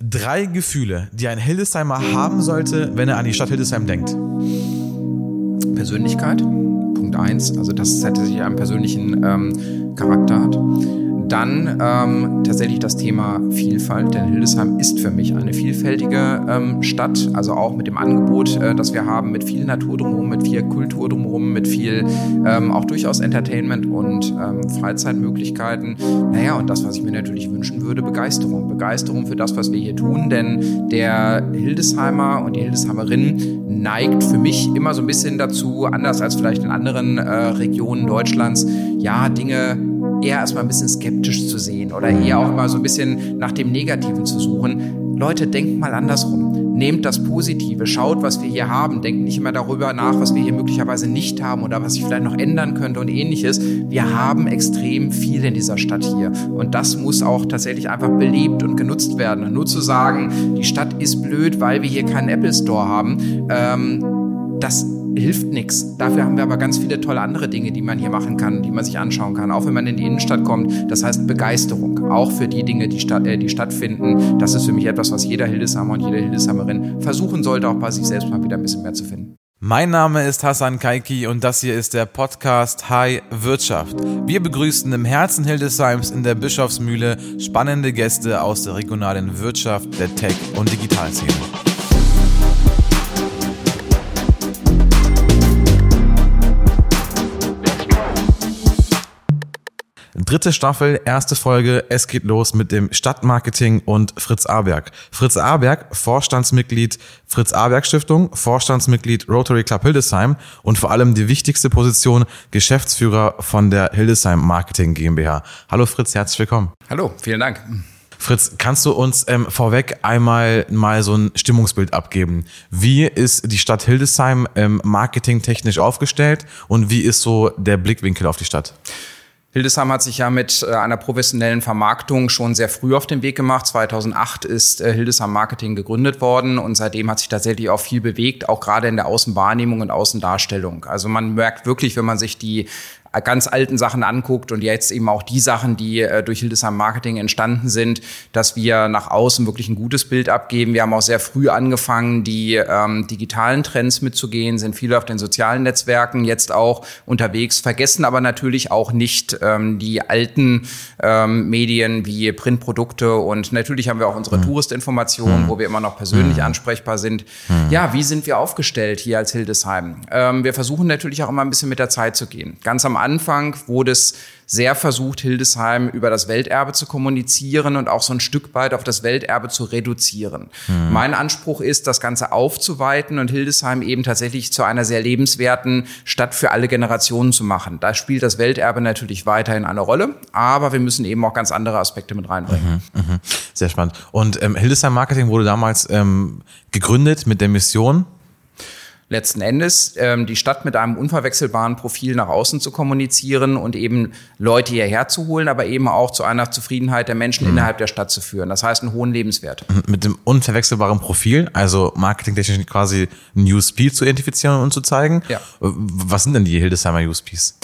Drei Gefühle, die ein Hildesheimer haben sollte, wenn er an die Stadt Hildesheim denkt. Persönlichkeit, Punkt eins. Also das hätte sich einen persönlichen ähm, Charakter hat. Dann ähm, tatsächlich das Thema Vielfalt, denn Hildesheim ist für mich eine vielfältige ähm, Stadt, also auch mit dem Angebot, äh, das wir haben, mit viel Natur drumherum, mit viel Kultur drumherum, mit viel ähm, auch durchaus Entertainment und ähm, Freizeitmöglichkeiten. Naja, und das, was ich mir natürlich wünschen würde, Begeisterung. Begeisterung für das, was wir hier tun, denn der Hildesheimer und die Hildesheimerin neigt für mich immer so ein bisschen dazu, anders als vielleicht in anderen äh, Regionen Deutschlands, ja, Dinge eher erstmal ein bisschen skeptisch zu sehen oder eher auch mal so ein bisschen nach dem Negativen zu suchen. Leute, denkt mal andersrum. Nehmt das Positive, schaut, was wir hier haben. Denkt nicht immer darüber nach, was wir hier möglicherweise nicht haben oder was sich vielleicht noch ändern könnte und ähnliches. Wir haben extrem viel in dieser Stadt hier. Und das muss auch tatsächlich einfach belebt und genutzt werden. Nur zu sagen, die Stadt ist blöd, weil wir hier keinen Apple Store haben, ähm, das hilft nichts. Dafür haben wir aber ganz viele tolle andere Dinge, die man hier machen kann, die man sich anschauen kann, auch wenn man in die Innenstadt kommt. Das heißt Begeisterung, auch für die Dinge, die, statt, äh, die stattfinden. Das ist für mich etwas, was jeder Hildesheimer und jede Hildesheimerin versuchen sollte, auch bei sich selbst mal wieder ein bisschen mehr zu finden. Mein Name ist Hassan Kaiki und das hier ist der Podcast High Wirtschaft. Wir begrüßen im Herzen Hildesheims in der Bischofsmühle spannende Gäste aus der regionalen Wirtschaft, der Tech- und Digitalszene. Dritte Staffel, erste Folge. Es geht los mit dem Stadtmarketing und Fritz Aberg. Fritz Aberg, Vorstandsmitglied Fritz Aberg Stiftung, Vorstandsmitglied Rotary Club Hildesheim und vor allem die wichtigste Position Geschäftsführer von der Hildesheim Marketing GmbH. Hallo Fritz, herzlich willkommen. Hallo, vielen Dank. Fritz, kannst du uns ähm, vorweg einmal mal so ein Stimmungsbild abgeben? Wie ist die Stadt Hildesheim ähm, marketingtechnisch aufgestellt und wie ist so der Blickwinkel auf die Stadt? Hildesheim hat sich ja mit äh, einer professionellen Vermarktung schon sehr früh auf den Weg gemacht. 2008 ist äh, Hildesheim Marketing gegründet worden und seitdem hat sich tatsächlich auch viel bewegt, auch gerade in der Außenwahrnehmung und Außendarstellung. Also man merkt wirklich, wenn man sich die ganz alten Sachen anguckt und jetzt eben auch die Sachen, die äh, durch Hildesheim Marketing entstanden sind, dass wir nach außen wirklich ein gutes Bild abgeben. Wir haben auch sehr früh angefangen, die ähm, digitalen Trends mitzugehen, sind viele auf den sozialen Netzwerken jetzt auch unterwegs, vergessen aber natürlich auch nicht ähm, die alten ähm, Medien wie Printprodukte und natürlich haben wir auch unsere mhm. Touristinformationen, mhm. wo wir immer noch persönlich mhm. ansprechbar sind. Mhm. Ja, wie sind wir aufgestellt hier als Hildesheim? Ähm, wir versuchen natürlich auch immer ein bisschen mit der Zeit zu gehen. Ganz am Anfang wurde es sehr versucht, Hildesheim über das Welterbe zu kommunizieren und auch so ein Stück weit auf das Welterbe zu reduzieren. Mhm. Mein Anspruch ist, das Ganze aufzuweiten und Hildesheim eben tatsächlich zu einer sehr lebenswerten Stadt für alle Generationen zu machen. Da spielt das Welterbe natürlich weiterhin eine Rolle, aber wir müssen eben auch ganz andere Aspekte mit reinbringen. Mhm, mh. Sehr spannend. Und ähm, Hildesheim Marketing wurde damals ähm, gegründet mit der Mission, letzten Endes ähm, die Stadt mit einem unverwechselbaren Profil nach außen zu kommunizieren und eben Leute hierher zu holen, aber eben auch zu einer Zufriedenheit der Menschen mhm. innerhalb der Stadt zu führen. Das heißt, einen hohen Lebenswert. Mhm. Mit dem unverwechselbaren Profil, also marketingtechnisch quasi ein USP zu identifizieren und zu zeigen. Ja. Was sind denn die Hildesheimer USPs?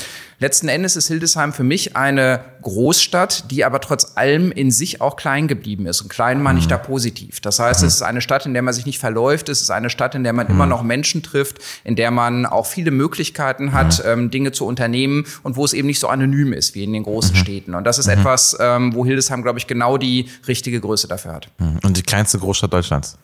Letzten Endes ist Hildesheim für mich eine Großstadt, die aber trotz allem in sich auch klein geblieben ist. Und klein meine ich mhm. da positiv. Das heißt, mhm. es ist eine Stadt, in der man sich nicht verläuft. Es ist eine Stadt, in der man mhm. immer noch Menschen trifft, in der man auch viele Möglichkeiten hat, mhm. ähm, Dinge zu unternehmen und wo es eben nicht so anonym ist wie in den großen mhm. Städten. Und das ist mhm. etwas, ähm, wo Hildesheim, glaube ich, genau die richtige Größe dafür hat. Und die kleinste Großstadt Deutschlands?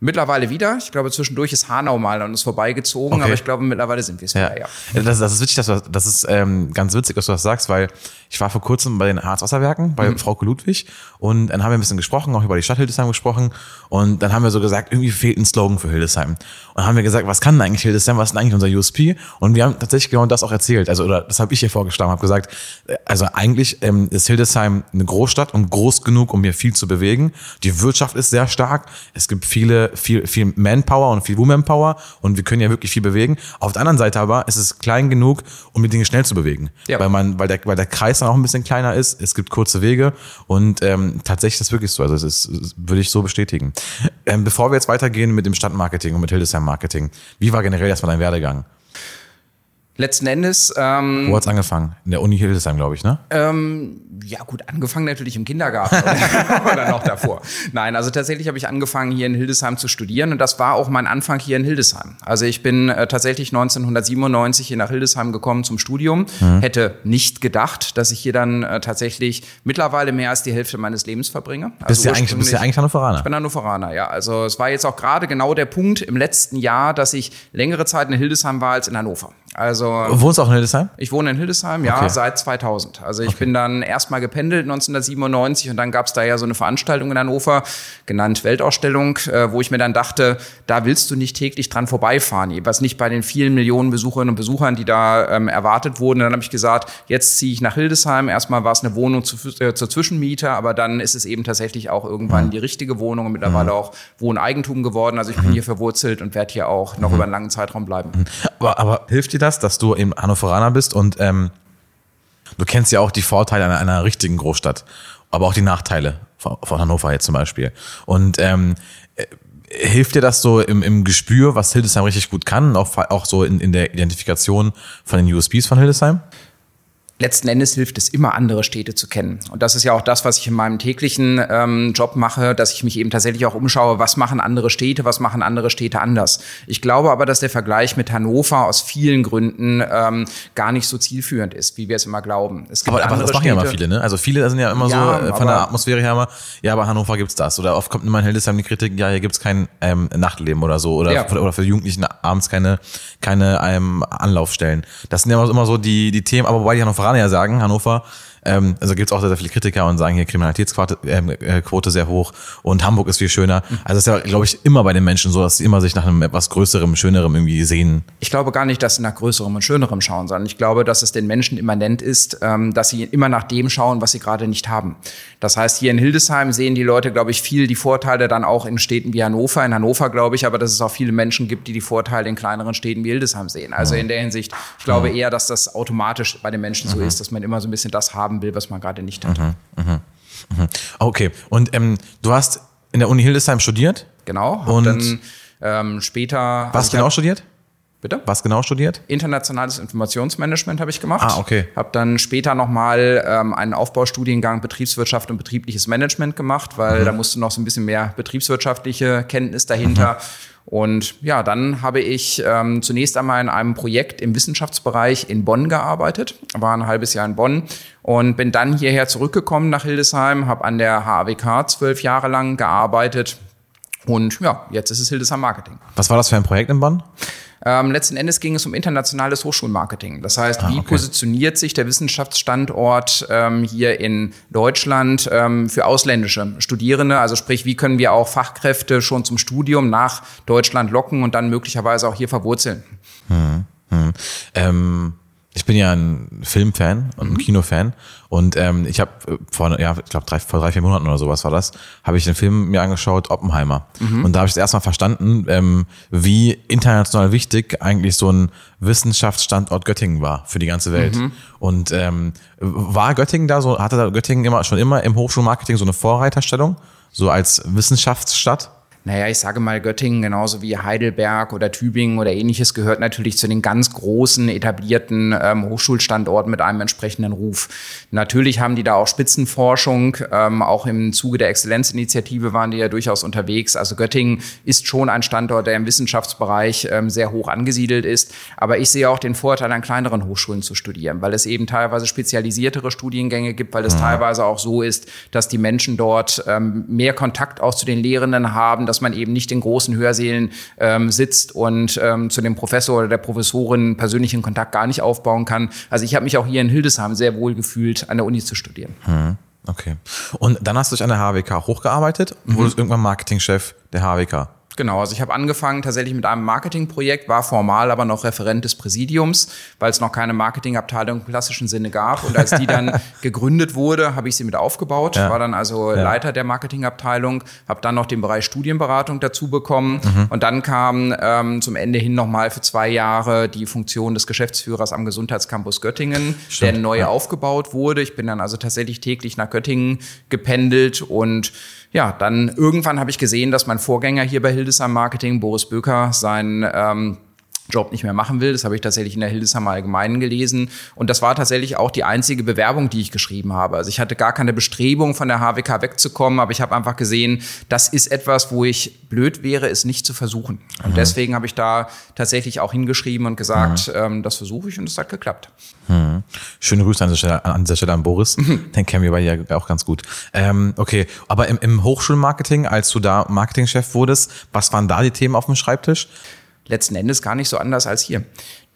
Mittlerweile wieder. Ich glaube, zwischendurch ist Hanau mal an uns vorbeigezogen, okay. aber ich glaube, mittlerweile sind wir es wieder, ja. ja. Das, das ist witzig, dass du, das ist ähm, ganz witzig, dass du das sagst, weil ich war vor kurzem bei den Harzwasserwerken, bei mhm. Frauke Ludwig und dann haben wir ein bisschen gesprochen, auch über die Stadt Hildesheim gesprochen und dann haben wir so gesagt, irgendwie fehlt ein Slogan für Hildesheim. Und dann haben wir gesagt, was kann denn eigentlich Hildesheim, was ist denn eigentlich unser USP? Und wir haben tatsächlich genau das auch erzählt, also oder das habe ich hier vorgeschlagen, habe gesagt, äh, also eigentlich ähm, ist Hildesheim eine Großstadt und groß genug, um hier viel zu bewegen. Die Wirtschaft ist sehr stark, es gibt viele, viel, viel Manpower und viel Womanpower und wir können ja wirklich viel bewegen. Auf der anderen Seite aber ist es klein genug, um die Dinge schnell zu bewegen, ja. weil man, weil der, weil der Kreis dann auch ein bisschen kleiner ist. Es gibt kurze Wege und ähm, tatsächlich ist das wirklich so. Also es ist, würde ich so bestätigen. Ähm, bevor wir jetzt weitergehen mit dem Stadtmarketing und mit Hildesheim Marketing, wie war generell erstmal dein Werdegang? Letzten Endes. Ähm, Wo hat's angefangen? In der Uni Hildesheim, glaube ich, ne? Ähm, ja, gut, angefangen natürlich im Kindergarten oder, oder noch davor. Nein, also tatsächlich habe ich angefangen, hier in Hildesheim zu studieren und das war auch mein Anfang hier in Hildesheim. Also ich bin äh, tatsächlich 1997 hier nach Hildesheim gekommen zum Studium. Mhm. Hätte nicht gedacht, dass ich hier dann äh, tatsächlich mittlerweile mehr als die Hälfte meines Lebens verbringe. Also bist, du eigentlich, bist du eigentlich Hannoveraner? Ich bin Hannoveraner, ja. Also es war jetzt auch gerade genau der Punkt im letzten Jahr, dass ich längere Zeit in Hildesheim war als in Hannover. Also Wohnst du auch in Hildesheim? Ich wohne in Hildesheim, ja, okay. seit 2000. Also ich okay. bin dann erstmal gependelt 1997 und dann gab es da ja so eine Veranstaltung in Hannover, genannt Weltausstellung, äh, wo ich mir dann dachte, da willst du nicht täglich dran vorbeifahren, was nicht bei den vielen Millionen Besucherinnen und Besuchern, die da ähm, erwartet wurden. Und dann habe ich gesagt, jetzt ziehe ich nach Hildesheim. Erstmal war es eine Wohnung zu, äh, zur Zwischenmiete, aber dann ist es eben tatsächlich auch irgendwann mhm. die richtige Wohnung und mittlerweile mhm. auch Wohneigentum geworden. Also ich bin mhm. hier verwurzelt und werde hier auch noch mhm. über einen langen Zeitraum bleiben. Mhm. Aber, aber hilft dir das, dass du im Hannoveraner bist und ähm, du kennst ja auch die Vorteile einer, einer richtigen Großstadt, aber auch die Nachteile von, von Hannover jetzt zum Beispiel. Und ähm, äh, hilft dir das so im, im Gespür, was Hildesheim richtig gut kann, auch, auch so in, in der Identifikation von den USBs von Hildesheim? Letzten Endes hilft es immer, andere Städte zu kennen. Und das ist ja auch das, was ich in meinem täglichen ähm, Job mache, dass ich mich eben tatsächlich auch umschaue, was machen andere Städte, was machen andere Städte anders. Ich glaube aber, dass der Vergleich mit Hannover aus vielen Gründen ähm, gar nicht so zielführend ist, wie wir es immer glauben. Es gibt aber, aber das machen Städte, ja immer viele, ne? Also viele sind ja immer ja, so äh, von der Atmosphäre her immer, ja, aber Hannover gibt's das. Oder oft kommt immer in Hildesheim die Kritik, ja, hier gibt's kein ähm, Nachtleben oder so. Oder, ja. oder für die Jugendlichen abends keine, keine ähm, Anlaufstellen. Das sind ja immer so die, die Themen, aber wobei die Hannoveraner sagen, Hannover, ähm, also gibt es auch sehr, sehr viele Kritiker und sagen hier Kriminalitätsquote ähm, äh, Quote sehr hoch und Hamburg ist viel schöner. Also es ist ja, glaube ich, immer bei den Menschen so, dass sie immer sich nach einem etwas größerem, schönerem irgendwie sehen. Ich glaube gar nicht, dass sie nach größerem und schönerem schauen, sondern ich glaube, dass es den Menschen immanent ist, ähm, dass sie immer nach dem schauen, was sie gerade nicht haben. Das heißt, hier in Hildesheim sehen die Leute, glaube ich, viel die Vorteile dann auch in Städten wie Hannover. In Hannover glaube ich aber, dass es auch viele Menschen gibt, die die Vorteile in kleineren Städten wie Hildesheim sehen. Also in der Hinsicht, ich glaube eher, dass das automatisch bei den Menschen so mhm. ist, dass man immer so ein bisschen das haben will, was man gerade nicht nicht hat. Mhm, mh, mh. Okay, und ähm, du hast in der Uni Hildesheim studiert? Genau. Und dann ähm, später. Was genau studiert? Bitte? Was genau studiert? Internationales Informationsmanagement habe ich gemacht. Ah, okay. Habe dann später nochmal ähm, einen Aufbaustudiengang Betriebswirtschaft und betriebliches Management gemacht, weil mhm. da musste noch so ein bisschen mehr betriebswirtschaftliche Kenntnis dahinter. Mhm. Und ja, dann habe ich ähm, zunächst einmal in einem Projekt im Wissenschaftsbereich in Bonn gearbeitet, war ein halbes Jahr in Bonn und bin dann hierher zurückgekommen nach Hildesheim, habe an der HAWK zwölf Jahre lang gearbeitet und ja, jetzt ist es Hildesheim Marketing. Was war das für ein Projekt in Bonn? Ähm, letzten Endes ging es um internationales Hochschulmarketing. Das heißt, ah, wie okay. positioniert sich der Wissenschaftsstandort ähm, hier in Deutschland ähm, für ausländische Studierende? Also sprich, wie können wir auch Fachkräfte schon zum Studium nach Deutschland locken und dann möglicherweise auch hier verwurzeln? Hm, hm. Ich bin ja ein Filmfan und ein mhm. Kinofan und ähm, ich habe äh, vor, ja, ich glaube drei, vor drei, vier Monaten oder sowas war das, habe ich den Film mir angeschaut, Oppenheimer. Mhm. Und da habe ich erstmal verstanden, ähm, wie international wichtig eigentlich so ein Wissenschaftsstandort Göttingen war für die ganze Welt. Mhm. Und ähm, war Göttingen da so, hatte da Göttingen immer schon immer im Hochschulmarketing so eine Vorreiterstellung, so als Wissenschaftsstadt? Naja, ich sage mal, Göttingen genauso wie Heidelberg oder Tübingen oder ähnliches gehört natürlich zu den ganz großen etablierten ähm, Hochschulstandorten mit einem entsprechenden Ruf. Natürlich haben die da auch Spitzenforschung, ähm, auch im Zuge der Exzellenzinitiative waren die ja durchaus unterwegs. Also Göttingen ist schon ein Standort, der im Wissenschaftsbereich ähm, sehr hoch angesiedelt ist. Aber ich sehe auch den Vorteil, an kleineren Hochschulen zu studieren, weil es eben teilweise spezialisiertere Studiengänge gibt, weil es mhm. teilweise auch so ist, dass die Menschen dort ähm, mehr Kontakt auch zu den Lehrenden haben, dass man eben nicht in großen Hörsälen ähm, sitzt und ähm, zu dem Professor oder der Professorin persönlichen Kontakt gar nicht aufbauen kann. Also ich habe mich auch hier in Hildesheim sehr wohl gefühlt, an der Uni zu studieren. Hm. Okay. Und dann hast du dich an der HWK hochgearbeitet und mhm. wurdest irgendwann Marketingchef der HWK. Genau, also ich habe angefangen tatsächlich mit einem Marketingprojekt, war formal aber noch Referent des Präsidiums, weil es noch keine Marketingabteilung im klassischen Sinne gab. Und als die dann gegründet wurde, habe ich sie mit aufgebaut, ja. war dann also ja. Leiter der Marketingabteilung, habe dann noch den Bereich Studienberatung dazu bekommen. Mhm. Und dann kam ähm, zum Ende hin nochmal für zwei Jahre die Funktion des Geschäftsführers am Gesundheitscampus Göttingen, Stimmt. der neu ja. aufgebaut wurde. Ich bin dann also tatsächlich täglich nach Göttingen gependelt und ja, dann irgendwann habe ich gesehen, dass mein Vorgänger hier bei Hildesheim Marketing, Boris Böker, sein ähm, Job nicht mehr machen will. Das habe ich tatsächlich in der Hildesheimer Allgemeinen gelesen. Und das war tatsächlich auch die einzige Bewerbung, die ich geschrieben habe. Also ich hatte gar keine Bestrebung, von der HWK wegzukommen, aber ich habe einfach gesehen, das ist etwas, wo ich blöd wäre, es nicht zu versuchen. Und mhm. deswegen habe ich da tatsächlich auch hingeschrieben und gesagt, mhm. ähm, das versuche ich und es hat geklappt. Mhm. Schöne Grüße an dieser Stelle an, dieser Stelle an Boris. Mhm. Den kennen wir bei dir auch ganz gut. Ähm, okay, aber im, im Hochschulmarketing, als du da Marketingchef wurdest, was waren da die Themen auf dem Schreibtisch? Letzten Endes gar nicht so anders als hier.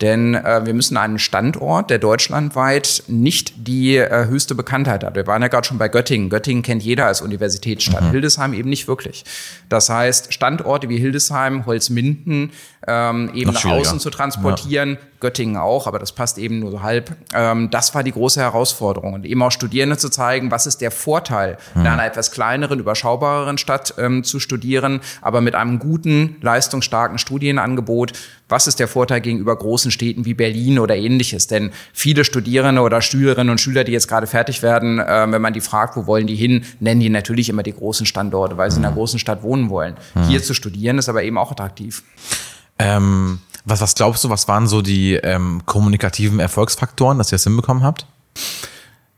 Denn äh, wir müssen einen Standort, der deutschlandweit nicht die äh, höchste Bekanntheit hat. Wir waren ja gerade schon bei Göttingen. Göttingen kennt jeder als Universitätsstadt. Mhm. Hildesheim eben nicht wirklich. Das heißt, Standorte wie Hildesheim, Holzminden ähm, eben nach außen zu transportieren, ja. Göttingen auch, aber das passt eben nur so halb. Ähm, das war die große Herausforderung. Und eben auch Studierenden zu zeigen, was ist der Vorteil, mhm. in einer etwas kleineren, überschaubareren Stadt ähm, zu studieren, aber mit einem guten, leistungsstarken Studienangebot. Was ist der Vorteil gegenüber großen Städten wie Berlin oder ähnliches. Denn viele Studierende oder Schülerinnen und Schüler, die jetzt gerade fertig werden, äh, wenn man die fragt, wo wollen die hin, nennen die natürlich immer die großen Standorte, weil sie in einer mhm. großen Stadt wohnen wollen. Mhm. Hier zu studieren ist aber eben auch attraktiv. Ähm, was, was glaubst du, was waren so die ähm, kommunikativen Erfolgsfaktoren, dass ihr es hinbekommen habt?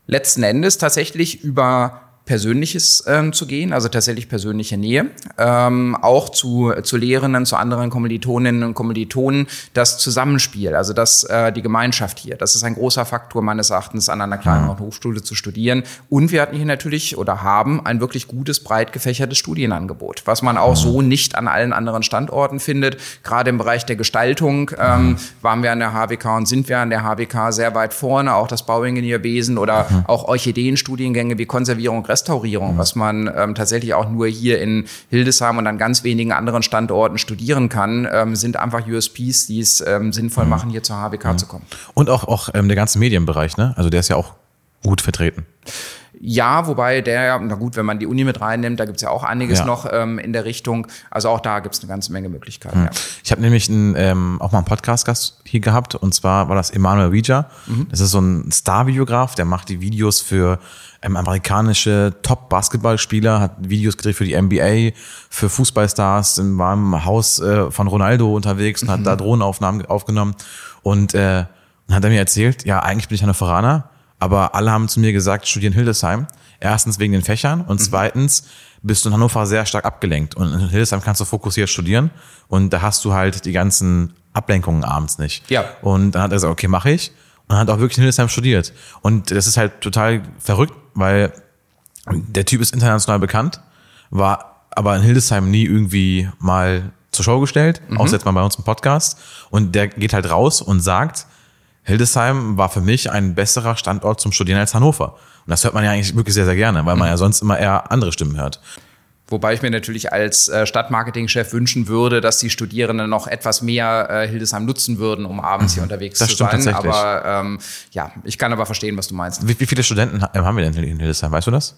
Letzten Endes tatsächlich über Persönliches ähm, zu gehen, also tatsächlich persönliche Nähe, ähm, auch zu, zu Lehrenden, zu anderen Kommilitoninnen und Kommilitonen, das Zusammenspiel, also das, äh, die Gemeinschaft hier, das ist ein großer Faktor meines Erachtens, an einer kleineren Hochschule zu studieren. Und wir hatten hier natürlich oder haben ein wirklich gutes, breit gefächertes Studienangebot, was man auch so nicht an allen anderen Standorten findet. Gerade im Bereich der Gestaltung ähm, waren wir an der HWK und sind wir an der HWK sehr weit vorne, auch das Bauingenieurwesen oder auch Orchideenstudiengänge wie Konservierung, Restaurierung, was man ähm, tatsächlich auch nur hier in Hildesheim und an ganz wenigen anderen Standorten studieren kann, ähm, sind einfach USPs, die es ähm, sinnvoll mhm. machen, hier zur HWK mhm. zu kommen. Und auch, auch ähm, der ganze Medienbereich, ne? Also der ist ja auch gut vertreten. Ja, wobei der, na gut, wenn man die Uni mit reinnimmt, da gibt's ja auch einiges ja. noch ähm, in der Richtung. Also auch da gibt's eine ganze Menge Möglichkeiten. Mhm. Ja. Ich habe nämlich ein, ähm, auch mal einen Podcast-Gast hier gehabt und zwar war das Emanuel Rija. Mhm. Das ist so ein Star-Videograf, der macht die Videos für ähm, amerikanische Top-Basketballspieler, hat Videos gedreht für die NBA, für Fußballstars, war im Haus äh, von Ronaldo unterwegs und mhm. hat da Drohnenaufnahmen aufgenommen. Und äh, dann hat er mir erzählt, ja, eigentlich bin ich Hannoveraner, aber alle haben zu mir gesagt, studieren Hildesheim. Erstens wegen den Fächern und mhm. zweitens bist du in Hannover sehr stark abgelenkt. Und in Hildesheim kannst du fokussiert studieren und da hast du halt die ganzen Ablenkungen abends nicht. Ja. Und dann hat er gesagt, okay, mache ich. Und hat auch wirklich in Hildesheim studiert. Und das ist halt total verrückt, weil der Typ ist international bekannt, war aber in Hildesheim nie irgendwie mal zur Show gestellt, mhm. außer jetzt mal bei uns im Podcast. Und der geht halt raus und sagt, Hildesheim war für mich ein besserer Standort zum Studieren als Hannover. Und das hört man ja eigentlich wirklich sehr, sehr gerne, weil man ja sonst immer eher andere Stimmen hört. Wobei ich mir natürlich als äh, Stadtmarketingchef wünschen würde, dass die Studierenden noch etwas mehr äh, Hildesheim nutzen würden, um abends hier mhm. unterwegs das zu sein. Aber ähm, ja, ich kann aber verstehen, was du meinst. Wie, wie viele Studenten haben wir denn in Hildesheim? Weißt du das?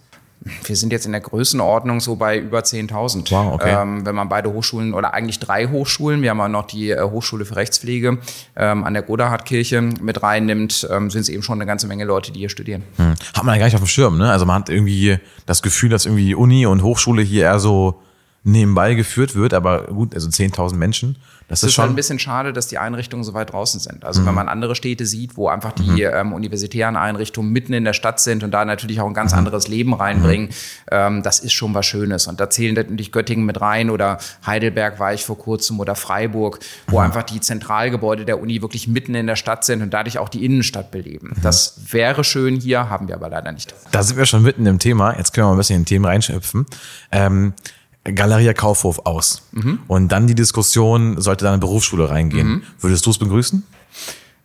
Wir sind jetzt in der Größenordnung so bei über 10.000. Wow, okay. Ähm, wenn man beide Hochschulen oder eigentlich drei Hochschulen, wir haben auch noch die äh, Hochschule für Rechtspflege ähm, an der Godahardkirche mit reinnimmt, ähm, sind es eben schon eine ganze Menge Leute, die hier studieren. Hm. Hat man ja gar nicht auf dem Schirm, ne? Also man hat irgendwie das Gefühl, dass irgendwie Uni und Hochschule hier eher so nebenbei geführt wird, aber gut, also 10.000 Menschen. Das, das ist, schon ein bisschen schade, dass die Einrichtungen so weit draußen sind. Also mhm. wenn man andere Städte sieht, wo einfach die mhm. ähm, universitären Einrichtungen mitten in der Stadt sind und da natürlich auch ein ganz mhm. anderes Leben reinbringen, mhm. ähm, das ist schon was Schönes. Und da zählen natürlich Göttingen mit rein oder Heidelberg war ich vor kurzem oder Freiburg, wo mhm. einfach die Zentralgebäude der Uni wirklich mitten in der Stadt sind und dadurch auch die Innenstadt beleben. Mhm. Das wäre schön hier, haben wir aber leider nicht. Da sind wir schon mitten im Thema. Jetzt können wir mal ein bisschen in Themen reinschöpfen. Ähm, Galeria Kaufhof aus. Mhm. Und dann die Diskussion, sollte da eine Berufsschule reingehen. Mhm. Würdest du es begrüßen?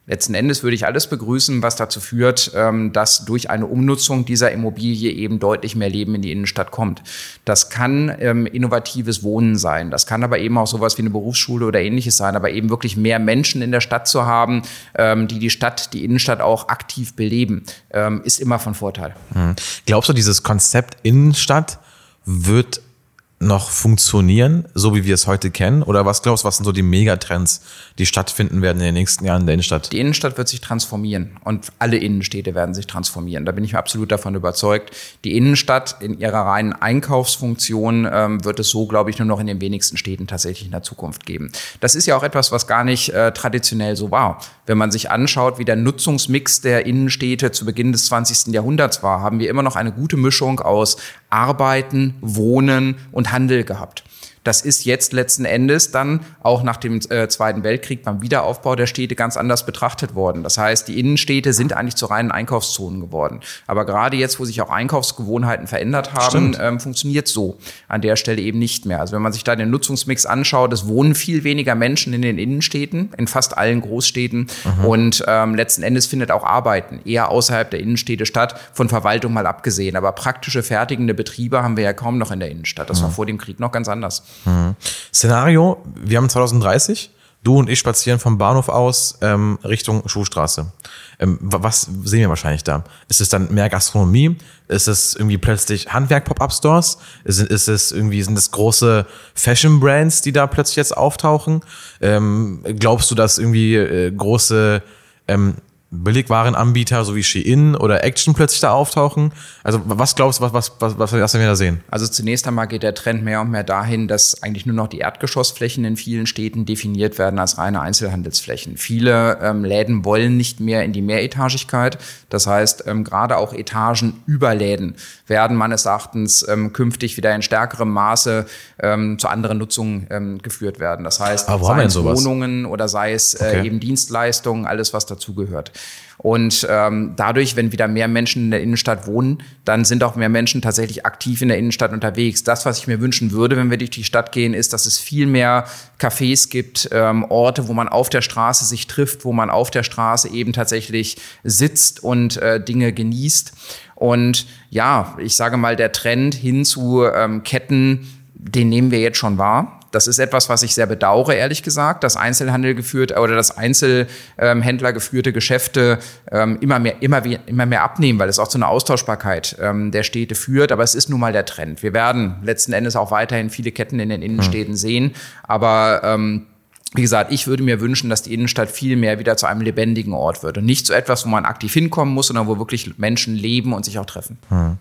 Letzten Endes würde ich alles begrüßen, was dazu führt, ähm, dass durch eine Umnutzung dieser Immobilie eben deutlich mehr Leben in die Innenstadt kommt. Das kann ähm, innovatives Wohnen sein, das kann aber eben auch sowas wie eine Berufsschule oder ähnliches sein, aber eben wirklich mehr Menschen in der Stadt zu haben, ähm, die die Stadt, die Innenstadt auch aktiv beleben, ist immer von Vorteil. Hm. Glaubst du, dieses Konzept Innenstadt wird noch funktionieren, so wie wir es heute kennen? Oder was glaubst du, was sind so die Megatrends, die stattfinden werden in den nächsten Jahren in der Innenstadt? Die Innenstadt wird sich transformieren und alle Innenstädte werden sich transformieren. Da bin ich absolut davon überzeugt. Die Innenstadt in ihrer reinen Einkaufsfunktion ähm, wird es so, glaube ich, nur noch in den wenigsten Städten tatsächlich in der Zukunft geben. Das ist ja auch etwas, was gar nicht äh, traditionell so war. Wenn man sich anschaut, wie der Nutzungsmix der Innenstädte zu Beginn des 20. Jahrhunderts war, haben wir immer noch eine gute Mischung aus Arbeiten, Wohnen und Handel gehabt. Das ist jetzt letzten Endes dann auch nach dem äh, Zweiten Weltkrieg beim Wiederaufbau der Städte ganz anders betrachtet worden. Das heißt, die Innenstädte sind eigentlich zu reinen Einkaufszonen geworden. Aber gerade jetzt, wo sich auch Einkaufsgewohnheiten verändert haben, ähm, funktioniert so an der Stelle eben nicht mehr. Also wenn man sich da den Nutzungsmix anschaut, es wohnen viel weniger Menschen in den Innenstädten, in fast allen Großstädten. Mhm. Und ähm, letzten Endes findet auch Arbeiten eher außerhalb der Innenstädte statt, von Verwaltung mal abgesehen. Aber praktische fertigende Betriebe haben wir ja kaum noch in der Innenstadt. Das mhm. war vor dem Krieg noch ganz anders. Mhm. Szenario, wir haben 2030, du und ich spazieren vom Bahnhof aus ähm, Richtung Schuhstraße. Ähm, was sehen wir wahrscheinlich da? Ist es dann mehr Gastronomie? Ist es irgendwie plötzlich Handwerk-Pop-Up-Stores? Ist, ist es irgendwie, sind es große Fashion-Brands, die da plötzlich jetzt auftauchen? Ähm, glaubst du, dass irgendwie äh, große ähm, Billigwarenanbieter so wie Shein oder Action plötzlich da auftauchen? Also was glaubst du, was, was, was, was werden wir da sehen? Also zunächst einmal geht der Trend mehr und mehr dahin, dass eigentlich nur noch die Erdgeschossflächen in vielen Städten definiert werden als reine Einzelhandelsflächen. Viele ähm, Läden wollen nicht mehr in die Mehretagigkeit. Das heißt, ähm, gerade auch Etagen über Läden werden meines Erachtens ähm, künftig wieder in stärkerem Maße ähm, zu anderen Nutzungen ähm, geführt werden. Das heißt, sei es Wohnungen oder sei es äh, okay. eben Dienstleistungen, alles was dazugehört. Und ähm, dadurch, wenn wieder mehr Menschen in der Innenstadt wohnen, dann sind auch mehr Menschen tatsächlich aktiv in der Innenstadt unterwegs. Das, was ich mir wünschen würde, wenn wir durch die Stadt gehen, ist, dass es viel mehr Cafés gibt, ähm, Orte, wo man auf der Straße sich trifft, wo man auf der Straße eben tatsächlich sitzt und äh, Dinge genießt. Und ja, ich sage mal, der Trend hin zu ähm, Ketten, den nehmen wir jetzt schon wahr. Das ist etwas, was ich sehr bedauere, ehrlich gesagt, dass Einzelhandel geführt oder dass Einzelhändler geführte Geschäfte ähm, immer mehr, immer, immer mehr abnehmen, weil es auch zu einer Austauschbarkeit ähm, der Städte führt. Aber es ist nun mal der Trend. Wir werden letzten Endes auch weiterhin viele Ketten in den Innenstädten hm. sehen. Aber ähm, wie gesagt, ich würde mir wünschen, dass die Innenstadt viel mehr wieder zu einem lebendigen Ort wird und nicht zu etwas, wo man aktiv hinkommen muss, sondern wo wirklich Menschen leben und sich auch treffen. Hm.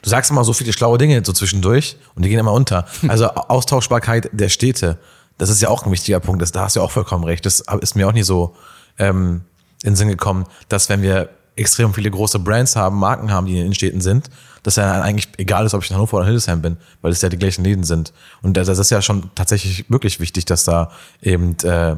Du sagst immer so viele schlaue Dinge so zwischendurch und die gehen immer unter. Also Austauschbarkeit der Städte, das ist ja auch ein wichtiger Punkt. Das, da hast du ja auch vollkommen recht. Das ist mir auch nie so ähm, in den Sinn gekommen, dass wenn wir extrem viele große Brands haben, Marken haben, die in den Innenstädten sind, dass ja eigentlich egal ist, ob ich in Hannover oder Hildesheim bin, weil es ja die gleichen Läden sind. Und das, ist ja schon tatsächlich wirklich wichtig, dass da eben, äh,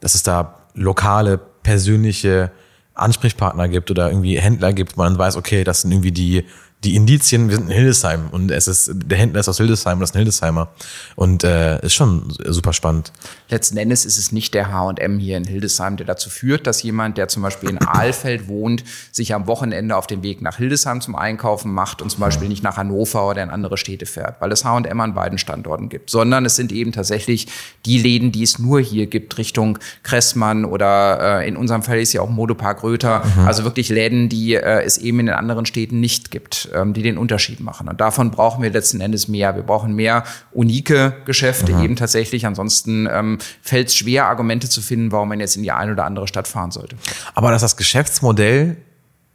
dass es da lokale, persönliche Ansprechpartner gibt oder irgendwie Händler gibt, man weiß, okay, das sind irgendwie die die Indizien, wir sind in Hildesheim und es ist, der Händler ist aus Hildesheim, das ist ein Hildesheimer. Und äh, ist schon super spannend. Letzten Endes ist es nicht der HM hier in Hildesheim, der dazu führt, dass jemand, der zum Beispiel in Aalfeld wohnt, sich am Wochenende auf den Weg nach Hildesheim zum Einkaufen macht und zum Beispiel nicht nach Hannover oder in andere Städte fährt, weil es HM an beiden Standorten gibt, sondern es sind eben tatsächlich die Läden, die es nur hier gibt, Richtung Kressmann oder äh, in unserem Fall ist ja auch Modopark Röther, mhm. also wirklich Läden, die äh, es eben in den anderen Städten nicht gibt ähm, die den Unterschied machen. Und davon brauchen wir letzten Endes mehr. Wir brauchen mehr unike Geschäfte mhm. eben tatsächlich. Ansonsten ähm, fällt es schwer, Argumente zu finden, warum man jetzt in die eine oder andere Stadt fahren sollte. Aber dass das Geschäftsmodell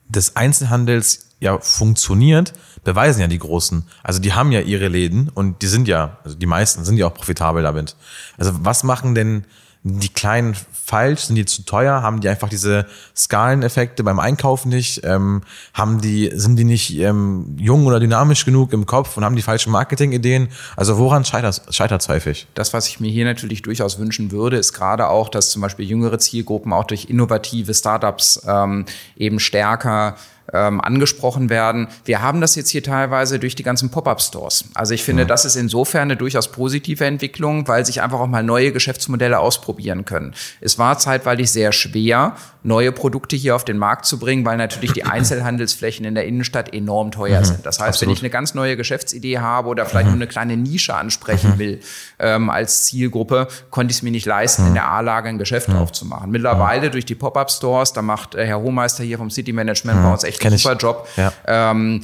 des Einzelhandels ja funktioniert, beweisen ja die Großen. Also die haben ja ihre Läden und die sind ja, also die meisten sind ja auch profitabel damit. Also was machen denn die kleinen falsch? Sind die zu teuer? Haben die einfach diese Skaleneffekte beim Einkaufen nicht? Ähm, haben die, sind die nicht ähm, jung oder dynamisch genug im Kopf und haben die falschen Marketingideen? Also woran scheitert scheitert häufig? Das, was ich mir hier natürlich durchaus wünschen würde, ist gerade auch, dass zum Beispiel jüngere Zielgruppen auch durch innovative Startups ähm, eben stärker ähm, angesprochen werden. Wir haben das jetzt hier teilweise durch die ganzen Pop-up-Stores. Also ich finde, ja. das ist insofern eine durchaus positive Entwicklung, weil sich einfach auch mal neue Geschäftsmodelle ausprobieren können. Es war zeitweilig sehr schwer, neue Produkte hier auf den Markt zu bringen, weil natürlich die Einzelhandelsflächen in der Innenstadt enorm teuer mhm. sind. Das heißt, Absolut. wenn ich eine ganz neue Geschäftsidee habe oder vielleicht mhm. nur eine kleine Nische ansprechen mhm. will ähm, als Zielgruppe, konnte ich es mir nicht leisten, in mhm. der A-Lage ein Geschäft aufzumachen. Mittlerweile durch die Pop-up-Stores, da macht äh, Herr Hohmeister hier vom City Management bei uns echt ein ich. super Job. Ja. Ähm,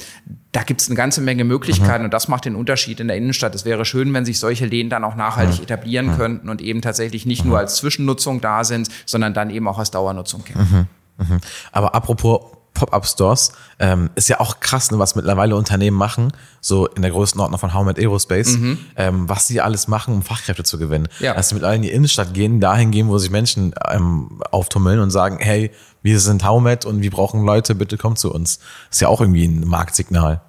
da gibt es eine ganze Menge Möglichkeiten und das macht den Unterschied in der Innenstadt. Es wäre schön, wenn sich solche Läden dann auch nachhaltig etablieren könnten und eben tatsächlich nicht nur als Zwischennutzung da sind, sondern dann eben auch als Dauernutzung kennen. Aber apropos Pop-Up-Stores, ähm, ist ja auch krass, ne, was mittlerweile Unternehmen machen, so in der Größenordnung von Howmet Aerospace, ähm, was sie alles machen, um Fachkräfte zu gewinnen. Ja. Dass sie mittlerweile in die Innenstadt gehen, dahin gehen, wo sich Menschen ähm, auftummeln und sagen, hey, wir sind Howmet und wir brauchen Leute, bitte kommt zu uns. Ist ja auch irgendwie ein Marktsignal.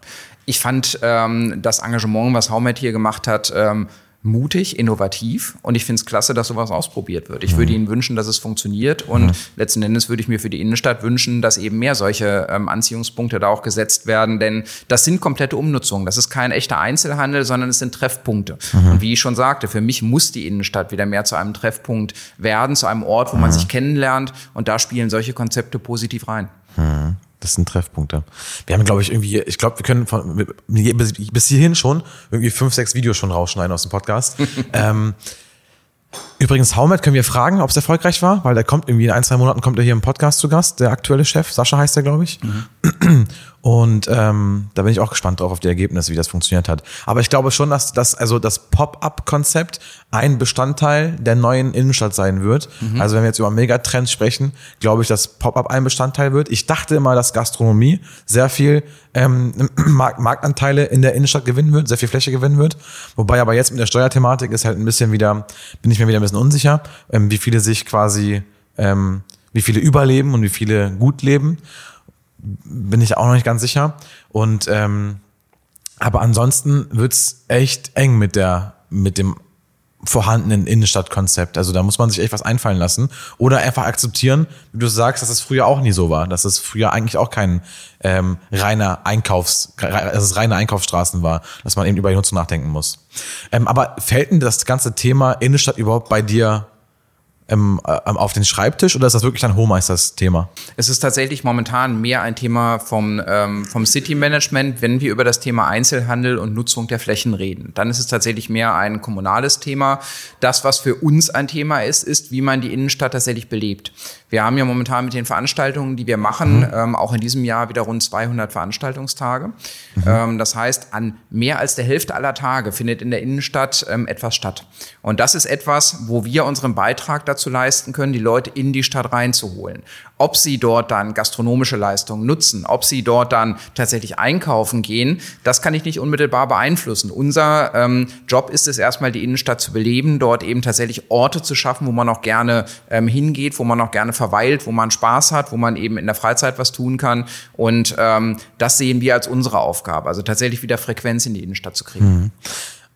Ich fand ähm, das Engagement, was Haumet hier gemacht hat, ähm, mutig, innovativ und ich finde es klasse, dass sowas ausprobiert wird. Ich würde Ihnen wünschen, dass es funktioniert und letzten Endes würde ich mir für die Innenstadt wünschen, dass eben mehr solche ähm, Anziehungspunkte da auch gesetzt werden, denn das sind komplette Umnutzungen. Das ist kein echter Einzelhandel, sondern es sind Treffpunkte. Und wie ich schon sagte, für mich muss die Innenstadt wieder mehr zu einem Treffpunkt werden, zu einem Ort, wo man sich kennenlernt und da spielen solche Konzepte positiv rein. Das sind Treffpunkte. Wir haben, glaube ich, irgendwie, ich glaube, wir können von, bis, bis hierhin schon irgendwie fünf, sechs Videos schon rausschneiden aus dem Podcast. ähm, übrigens, Haumet können wir fragen, ob es erfolgreich war, weil der kommt irgendwie in ein, zwei Monaten kommt er hier im Podcast zu Gast, der aktuelle Chef. Sascha heißt er, glaube ich. Und ähm, da bin ich auch gespannt drauf auf die Ergebnisse, wie das funktioniert hat. Aber ich glaube schon, dass das also das Pop-up-Konzept ein Bestandteil der neuen Innenstadt sein wird. Also wenn wir jetzt über Megatrends sprechen, glaube ich, dass Pop-up ein Bestandteil wird. Ich dachte immer, dass Gastronomie sehr viel ähm, Markt Marktanteile in der Innenstadt gewinnen wird, sehr viel Fläche gewinnen wird. Wobei aber jetzt mit der Steuerthematik ist halt ein bisschen wieder, bin ich mir wieder ein bisschen unsicher, ähm, wie viele sich quasi, ähm, wie viele überleben und wie viele gut leben bin ich auch noch nicht ganz sicher. Und ähm, aber ansonsten wird's echt eng mit der mit dem vorhandenen Innenstadtkonzept. Also da muss man sich echt was einfallen lassen oder einfach akzeptieren, wie du sagst, dass es früher auch nie so war, dass es früher eigentlich auch kein ähm, reiner Einkaufs, dass es reine Einkaufsstraßen war, dass man eben über die Nutzung nachdenken muss. Ähm, aber fällt denn das ganze Thema Innenstadt überhaupt bei dir ähm, äh, auf den Schreibtisch oder ist das wirklich ein Hohmeisters Thema? Es ist tatsächlich momentan mehr ein Thema vom, ähm, vom City Management, wenn wir über das Thema Einzelhandel und Nutzung der Flächen reden. Dann ist es tatsächlich mehr ein kommunales Thema. Das, was für uns ein Thema ist, ist, wie man die Innenstadt tatsächlich belebt. Wir haben ja momentan mit den Veranstaltungen, die wir machen, ähm, auch in diesem Jahr wieder rund 200 Veranstaltungstage. Ähm, das heißt, an mehr als der Hälfte aller Tage findet in der Innenstadt ähm, etwas statt. Und das ist etwas, wo wir unseren Beitrag dazu leisten können, die Leute in die Stadt reinzuholen. Ob sie dort dann gastronomische Leistungen nutzen, ob sie dort dann tatsächlich einkaufen gehen, das kann ich nicht unmittelbar beeinflussen. Unser ähm, Job ist es erstmal, die Innenstadt zu beleben, dort eben tatsächlich Orte zu schaffen, wo man auch gerne ähm, hingeht, wo man auch gerne verweilt, wo man Spaß hat, wo man eben in der Freizeit was tun kann. Und ähm, das sehen wir als unsere Aufgabe, also tatsächlich wieder Frequenz in die Innenstadt zu kriegen.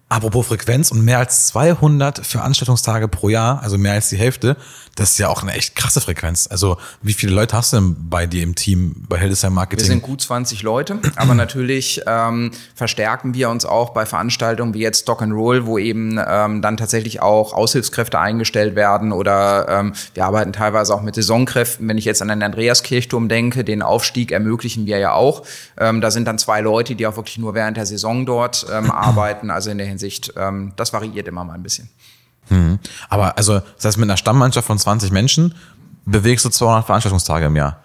Apropos Frequenz und mehr als 200 Veranstaltungstage pro Jahr, also mehr als die Hälfte, das ist ja auch eine echt krasse Frequenz. Also wie viele Leute hast du denn bei dir im Team bei Hildesheim Wir Marketing? sind gut 20 Leute, aber natürlich ähm, verstärken wir uns auch bei Veranstaltungen wie jetzt Stock and Roll, wo eben ähm, dann tatsächlich auch Aushilfskräfte eingestellt werden oder ähm, wir arbeiten teilweise auch mit Saisonkräften. Wenn ich jetzt an den Andreaskirchturm denke, den Aufstieg ermöglichen wir ja auch. Ähm, da sind dann zwei Leute, die auch wirklich nur während der Saison dort ähm, arbeiten. Also in der Hinsicht, ähm, das variiert immer mal ein bisschen. Aber also, das heißt, mit einer Stammmannschaft von 20 Menschen bewegst du 200 Veranstaltungstage im Jahr.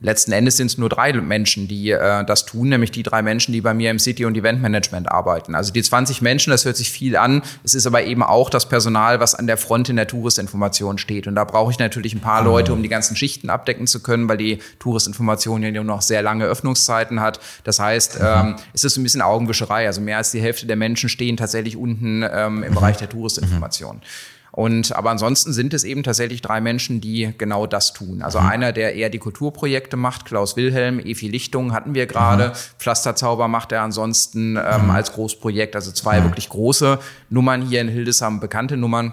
Letzten Endes sind es nur drei Menschen, die äh, das tun, nämlich die drei Menschen, die bei mir im City- und Eventmanagement arbeiten. Also die 20 Menschen, das hört sich viel an. Es ist aber eben auch das Personal, was an der Front in der Touristinformation steht. Und da brauche ich natürlich ein paar Leute, um die ganzen Schichten abdecken zu können, weil die Touristinformation ja nur noch sehr lange Öffnungszeiten hat. Das heißt, ähm, es ist ein bisschen Augenwischerei. Also mehr als die Hälfte der Menschen stehen tatsächlich unten ähm, im Bereich der Touristinformation. Und aber ansonsten sind es eben tatsächlich drei Menschen, die genau das tun. Also einer, der eher die Kulturprojekte macht, Klaus Wilhelm, Efi Lichtung hatten wir gerade. Pflasterzauber macht er ansonsten ähm, als Großprojekt, also zwei wirklich große Nummern hier in Hildesheim, bekannte Nummern.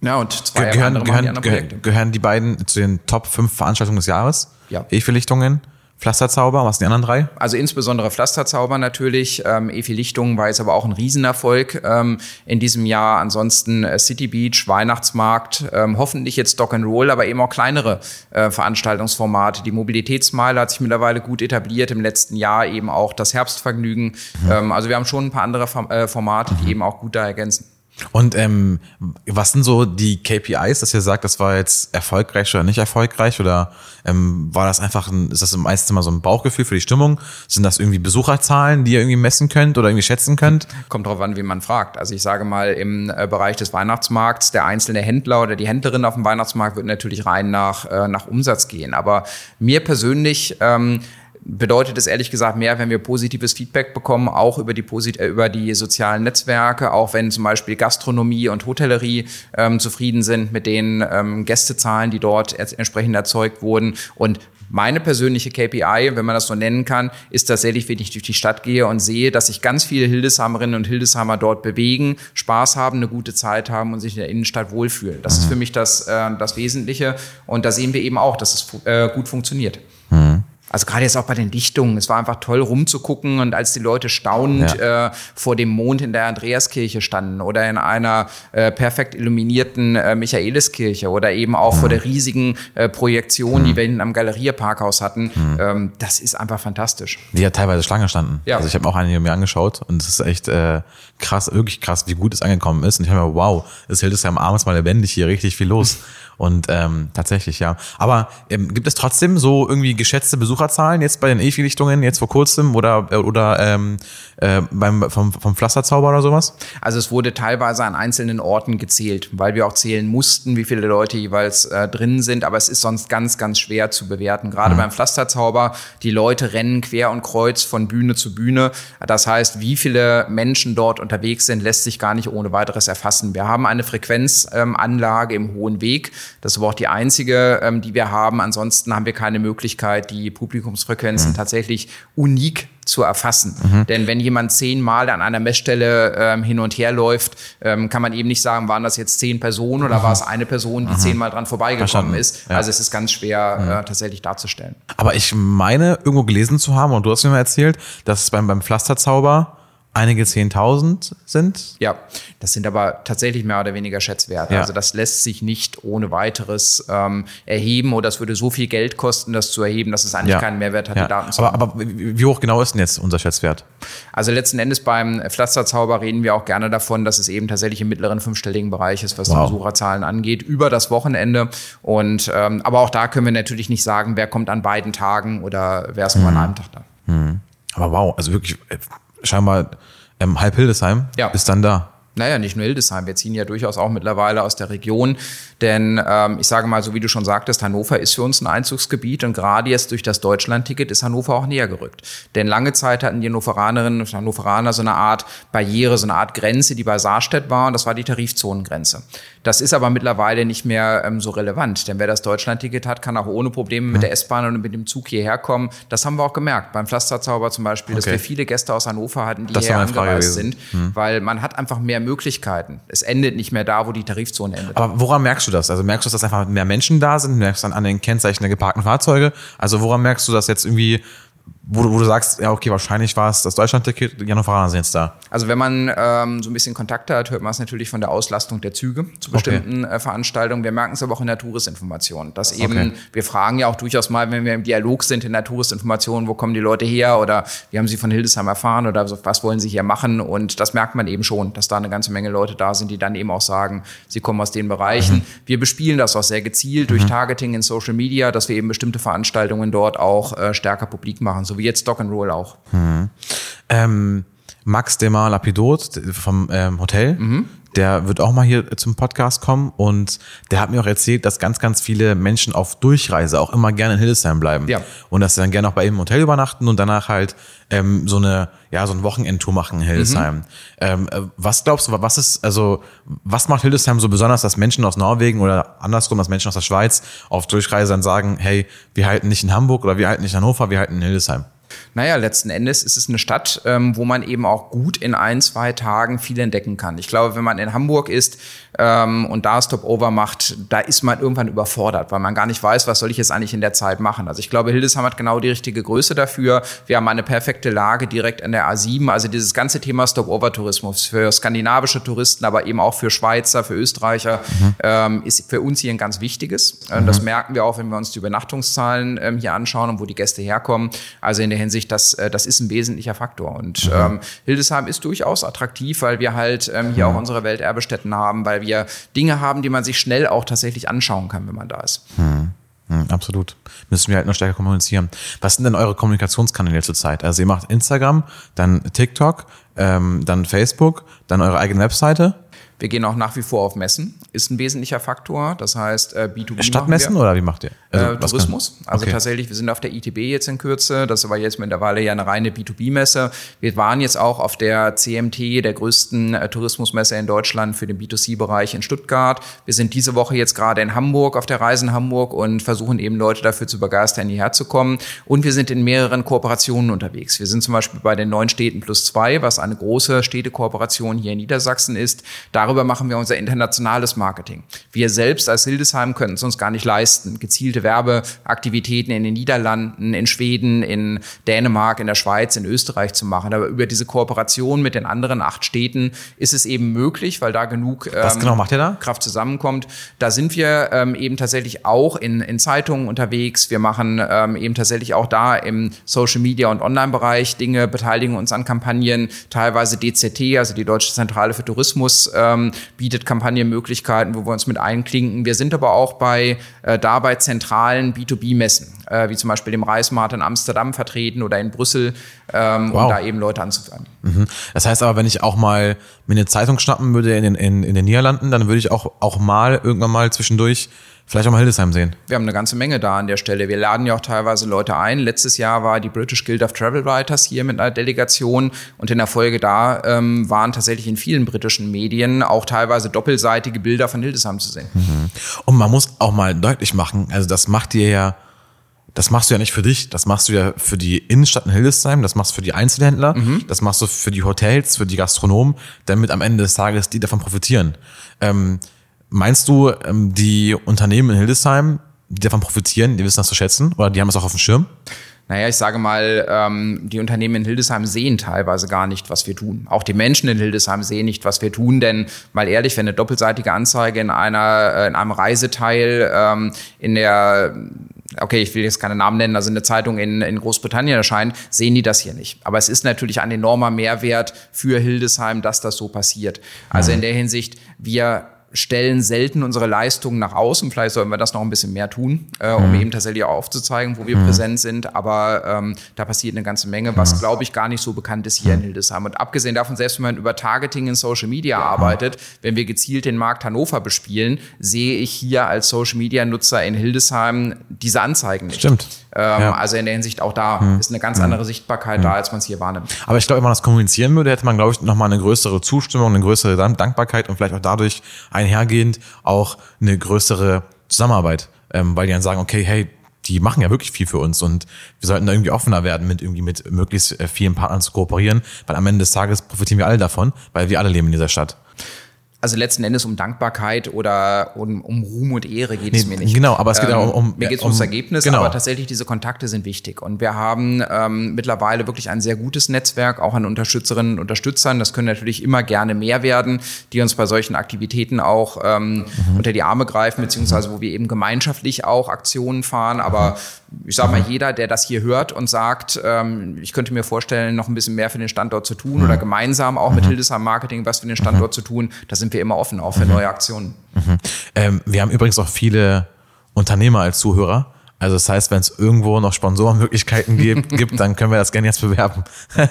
Ja, und zwei Ge- Gehören, andere machen die gehören, anderen Projekte. gehören die beiden zu den Top 5 Veranstaltungen des Jahres? Ja. E-Verlichtungen, Pflasterzauber, was sind die anderen drei? Also insbesondere Pflasterzauber natürlich. Ähm, Efi Lichtung war jetzt aber auch ein Riesenerfolg ähm, in diesem Jahr. Ansonsten äh, City Beach, Weihnachtsmarkt, ähm, hoffentlich jetzt Dock and Roll, aber eben auch kleinere äh, Veranstaltungsformate. Die Mobilitätsmeile hat sich mittlerweile gut etabliert. Im letzten Jahr eben auch das Herbstvergnügen. Ähm, also wir haben schon ein paar andere äh, Formate, die eben auch gut da ergänzen. Und ähm, was sind so die KPIs, dass ihr sagt, das war jetzt erfolgreich oder nicht erfolgreich? Oder ähm, war das einfach, ein, ist das meistens immer so ein Bauchgefühl für die Stimmung? Sind das irgendwie Besucherzahlen, die ihr irgendwie messen könnt oder irgendwie schätzen könnt? Kommt drauf an, wie man fragt. Also ich sage mal, im äh, Bereich des Weihnachtsmarkts, der einzelne Händler oder die Händlerin auf dem Weihnachtsmarkt wird natürlich rein nach, äh, nach Umsatz gehen. Aber mir persönlich ähm, bedeutet es ehrlich gesagt mehr, wenn wir positives Feedback bekommen, auch über die, Posit äh, über die sozialen Netzwerke, auch wenn zum Beispiel Gastronomie und Hotellerie ähm, zufrieden sind mit den ähm, Gästezahlen, die dort entsprechend erzeugt wurden. Und meine persönliche KPI, wenn man das so nennen kann, ist tatsächlich, wenn ich durch die Stadt gehe und sehe, dass sich ganz viele Hildeshamerinnen und Hildeshammer dort bewegen, Spaß haben, eine gute Zeit haben und sich in der Innenstadt wohlfühlen. Das mhm. ist für mich das, äh, das Wesentliche. Und da sehen wir eben auch, dass es äh, gut funktioniert. Mhm. Also gerade jetzt auch bei den Dichtungen, es war einfach toll rumzugucken und als die Leute staunend ja. äh, vor dem Mond in der Andreaskirche standen oder in einer äh, perfekt illuminierten äh, Michaeliskirche oder eben auch mhm. vor der riesigen äh, Projektion, mhm. die wir hinten am Galerierparkhaus hatten, mhm. ähm, das ist einfach fantastisch. Die ja teilweise Schlange standen. Ja. Also ich habe auch einige mir angeschaut und es ist echt äh, krass, wirklich krass, wie gut es angekommen ist. Und ich habe mir, wow, es hält es ja am abends mal lebendig hier, richtig viel los. Und ähm, tatsächlich, ja. Aber ähm, gibt es trotzdem so irgendwie geschätzte Besucherzahlen jetzt bei den EFI-Lichtungen jetzt vor kurzem oder, äh, oder ähm, äh, beim, vom, vom Pflasterzauber oder sowas? Also es wurde teilweise an einzelnen Orten gezählt, weil wir auch zählen mussten, wie viele Leute jeweils äh, drin sind. Aber es ist sonst ganz, ganz schwer zu bewerten. Gerade mhm. beim Pflasterzauber, die Leute rennen quer und kreuz von Bühne zu Bühne. Das heißt, wie viele Menschen dort unterwegs sind, lässt sich gar nicht ohne weiteres erfassen. Wir haben eine Frequenzanlage ähm, im Hohen Weg. Das ist aber auch die einzige, ähm, die wir haben. Ansonsten haben wir keine Möglichkeit, die Publikumsfrequenzen mhm. tatsächlich unik zu erfassen. Mhm. Denn wenn jemand zehnmal an einer Messstelle ähm, hin und her läuft, ähm, kann man eben nicht sagen, waren das jetzt zehn Personen oder mhm. war es eine Person, die mhm. zehnmal dran vorbeigekommen Verstanden. ist. Ja. Also es ist ganz schwer äh, tatsächlich darzustellen. Aber ich meine, irgendwo gelesen zu haben, und du hast mir mal erzählt, dass es beim, beim Pflasterzauber einige Zehntausend sind. Ja, das sind aber tatsächlich mehr oder weniger Schätzwerte. Ja. Also das lässt sich nicht ohne weiteres ähm, erheben oder es würde so viel Geld kosten, das zu erheben, dass es eigentlich ja. keinen Mehrwert hat, ja. die Daten zu aber, aber wie hoch genau ist denn jetzt unser Schätzwert? Also letzten Endes beim Pflasterzauber reden wir auch gerne davon, dass es eben tatsächlich im mittleren fünfstelligen Bereich ist, was wow. die Besucherzahlen angeht, über das Wochenende. Und ähm, aber auch da können wir natürlich nicht sagen, wer kommt an beiden Tagen oder wer ist nur an mhm. einem Tag da. Mhm. Aber wow, also wirklich äh, scheinbar ähm, halb Hildesheim ja. ist dann da. Naja, nicht nur Hildesheim, wir ziehen ja durchaus auch mittlerweile aus der Region. Denn ähm, ich sage mal, so wie du schon sagtest, Hannover ist für uns ein Einzugsgebiet und gerade jetzt durch das Deutschlandticket ist Hannover auch näher gerückt. Denn lange Zeit hatten die Hannoveranerinnen und Hannoveraner so eine Art Barriere, so eine Art Grenze, die bei Saarstedt war und das war die Tarifzonengrenze. Das ist aber mittlerweile nicht mehr ähm, so relevant, denn wer das Deutschlandticket hat, kann auch ohne Probleme mit der S-Bahn und mit dem Zug hierher kommen. Das haben wir auch gemerkt beim Pflasterzauber zum Beispiel, okay. dass wir viele Gäste aus Hannover hatten, die hierher angereist sind, hm. weil man hat einfach mehr Möglichkeiten. Es endet nicht mehr da, wo die Tarifzone endet. Aber woran merkst du das? Also merkst du, dass einfach mehr Menschen da sind? Merkst du dann an den Kennzeichen der geparkten Fahrzeuge? Also woran merkst du, dass jetzt irgendwie wo, wo du sagst, ja, okay, wahrscheinlich war es das Deutschland-Ticket, die Hannoveraner sind jetzt da. Also wenn man ähm, so ein bisschen Kontakte hat, hört man es natürlich von der Auslastung der Züge zu bestimmten okay. äh, Veranstaltungen. Wir merken es aber auch in der Touristinformation, dass eben, okay. wir fragen ja auch durchaus mal, wenn wir im Dialog sind in der Touristinformation, wo kommen die Leute her oder wie haben sie von Hildesheim erfahren oder was wollen sie hier machen und das merkt man eben schon, dass da eine ganze Menge Leute da sind, die dann eben auch sagen, sie kommen aus den Bereichen. Mhm. Wir bespielen das auch sehr gezielt mhm. durch Targeting in Social Media, dass wir eben bestimmte Veranstaltungen dort auch äh, stärker publik machen, so wie jetzt Stock and Roll auch. Mhm. Ähm, Max Demar Lapidot vom ähm, Hotel, mhm. Der wird auch mal hier zum Podcast kommen und der hat mir auch erzählt, dass ganz, ganz viele Menschen auf Durchreise auch immer gerne in Hildesheim bleiben. Ja. Und dass sie dann gerne auch bei ihm im Hotel übernachten und danach halt ähm, so eine, ja, so ein Wochenendtour machen in Hildesheim. Mhm. Ähm, äh, was glaubst du, was ist, also, was macht Hildesheim so besonders, dass Menschen aus Norwegen oder andersrum, dass Menschen aus der Schweiz auf Durchreise dann sagen, hey, wir halten nicht in Hamburg oder wir halten nicht in Hannover, wir halten in Hildesheim? Naja, letzten Endes ist es eine Stadt, ähm, wo man eben auch gut in ein, zwei Tagen viel entdecken kann. Ich glaube, wenn man in Hamburg ist ähm, und da Stopover macht, da ist man irgendwann überfordert, weil man gar nicht weiß, was soll ich jetzt eigentlich in der Zeit machen. Also ich glaube, Hildesheim hat genau die richtige Größe dafür. Wir haben eine perfekte Lage direkt an der A7. Also dieses ganze Thema Stopover-Tourismus für skandinavische Touristen, aber eben auch für Schweizer, für Österreicher, mhm. ähm, ist für uns hier ein ganz wichtiges. Äh, mhm. Das merken wir auch, wenn wir uns die Übernachtungszahlen ähm, hier anschauen und wo die Gäste herkommen. Also in der Hinsicht, das, äh, das ist ein wesentlicher Faktor. Und mhm. ähm, Hildesheim ist durchaus attraktiv, weil wir halt ähm, hier mhm. auch unsere Welterbestätten haben, weil wir Dinge haben, die man sich schnell auch tatsächlich anschauen kann, wenn man da ist. Mhm. Mhm, absolut. Müssen wir halt noch stärker kommunizieren. Was sind denn eure Kommunikationskanäle zurzeit? Also ihr macht Instagram, dann TikTok, ähm, dann Facebook, dann eure eigene Webseite. Wir gehen auch nach wie vor auf Messen, ist ein wesentlicher Faktor. Das heißt, B2B. Stadtmessen oder wie macht ihr? Also, äh, Tourismus. Also okay. tatsächlich, wir sind auf der ITB jetzt in Kürze. Das war jetzt mittlerweile ja eine reine B2B-Messe. Wir waren jetzt auch auf der CMT, der größten äh, Tourismusmesse in Deutschland für den B2C-Bereich in Stuttgart. Wir sind diese Woche jetzt gerade in Hamburg auf der Reise in Hamburg und versuchen eben Leute dafür zu begeistern, hierher zu kommen. Und wir sind in mehreren Kooperationen unterwegs. Wir sind zum Beispiel bei den neuen Städten plus zwei, was eine große Städtekooperation hier in Niedersachsen ist. Darüber darüber machen wir unser internationales Marketing. Wir selbst als Hildesheim können es uns gar nicht leisten, gezielte Werbeaktivitäten in den Niederlanden, in Schweden, in Dänemark, in der Schweiz, in Österreich zu machen. Aber über diese Kooperation mit den anderen acht Städten ist es eben möglich, weil da genug Was ähm, genau macht ihr da? Kraft zusammenkommt. Da sind wir ähm, eben tatsächlich auch in, in Zeitungen unterwegs. Wir machen ähm, eben tatsächlich auch da im Social Media und Online-Bereich Dinge, beteiligen uns an Kampagnen, teilweise DZT, also die Deutsche Zentrale für Tourismus, ähm, ähm, bietet Kampagnenmöglichkeiten, wo wir uns mit einklinken. Wir sind aber auch bei äh, dabei zentralen B2B-Messen, äh, wie zum Beispiel dem Reismarkt in Amsterdam vertreten oder in Brüssel, ähm, wow. um da eben Leute anzufangen. Mhm. Das heißt aber, wenn ich auch mal mir eine Zeitung schnappen würde in den, in, in den Niederlanden, dann würde ich auch, auch mal irgendwann mal zwischendurch Vielleicht auch mal Hildesheim sehen. Wir haben eine ganze Menge da an der Stelle. Wir laden ja auch teilweise Leute ein. Letztes Jahr war die British Guild of Travel Writers hier mit einer Delegation und in der Folge da ähm, waren tatsächlich in vielen britischen Medien auch teilweise doppelseitige Bilder von Hildesheim zu sehen. Mhm. Und man muss auch mal deutlich machen, also das macht dir ja das machst du ja nicht für dich, das machst du ja für die Innenstadt in Hildesheim, das machst du für die Einzelhändler, mhm. das machst du für die Hotels, für die Gastronomen, damit am Ende des Tages die davon profitieren. Ähm, Meinst du, ähm, die Unternehmen in Hildesheim, die davon profitieren, die wissen das zu schätzen oder die haben es auch auf dem Schirm? Naja, ich sage mal, ähm, die Unternehmen in Hildesheim sehen teilweise gar nicht, was wir tun. Auch die Menschen in Hildesheim sehen nicht, was wir tun, denn mal ehrlich, wenn eine doppelseitige Anzeige in einer äh, in einem Reiseteil ähm, in der okay, ich will jetzt keine Namen nennen, also in der Zeitung in, in Großbritannien erscheint, sehen die das hier nicht. Aber es ist natürlich ein enormer Mehrwert für Hildesheim, dass das so passiert. Also in der Hinsicht, wir stellen selten unsere Leistungen nach außen. Vielleicht sollten wir das noch ein bisschen mehr tun, äh, um mhm. eben tatsächlich auch aufzuzeigen, wo wir mhm. präsent sind. Aber ähm, da passiert eine ganze Menge, was, mhm. glaube ich, gar nicht so bekannt ist hier in. Hildesheim. Und abgesehen davon, selbst wenn man über Targeting in Social Media arbeitet, wenn wir gezielt den Markt Hannover bespielen, sehe ich hier als Social Media Nutzer in Hildesheim diese Anzeigen nicht. Stimmt. Ähm, ja. Also in der Hinsicht auch da mhm. ist eine ganz andere Sichtbarkeit da, als man es hier wahrnimmt. Aber ich glaube, wenn man das kommunizieren würde, hätte man, glaube ich, nochmal eine größere Zustimmung, eine größere Dankbarkeit und vielleicht auch dadurch einhergehend auch eine größere Zusammenarbeit, ähm, weil die dann sagen, okay, hey, die machen ja wirklich viel für uns und wir sollten da irgendwie offener werden, mit irgendwie mit möglichst äh, vielen Partnern zu kooperieren, weil am Ende des Tages profitieren wir alle davon, weil wir alle leben in dieser Stadt also letzten Endes um Dankbarkeit oder um, um Ruhm und Ehre geht nee, es mir nicht. Genau, aber es geht ähm, auch um, mir geht es um, ums Ergebnis, genau. aber tatsächlich diese Kontakte sind wichtig und wir haben ähm, mittlerweile wirklich ein sehr gutes Netzwerk, auch an Unterstützerinnen und Unterstützern. Das können natürlich immer gerne mehr werden, die uns bei solchen Aktivitäten auch ähm, mhm. unter die Arme greifen, beziehungsweise wo wir eben gemeinschaftlich auch Aktionen fahren. Aber ich sage mal, mhm. jeder, der das hier hört und sagt, ähm, ich könnte mir vorstellen, noch ein bisschen mehr für den Standort zu tun mhm. oder gemeinsam auch mit mhm. Hildesheim Marketing was für den Standort mhm. zu tun, da sind wir immer offen, auch für mhm. neue Aktionen. Mhm. Ähm, wir haben übrigens auch viele Unternehmer als Zuhörer. Also das heißt, wenn es irgendwo noch Sponsorenmöglichkeiten gibt, gibt, dann können wir das gerne jetzt bewerben.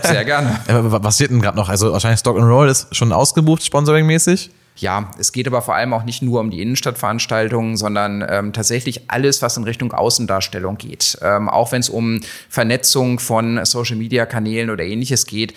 Sehr gerne. Was steht denn gerade noch? Also wahrscheinlich Stock and Roll ist schon ausgebucht, sponsoringmäßig? Ja, es geht aber vor allem auch nicht nur um die Innenstadtveranstaltungen, sondern ähm, tatsächlich alles, was in Richtung Außendarstellung geht. Ähm, auch wenn es um Vernetzung von Social-Media-Kanälen oder ähnliches geht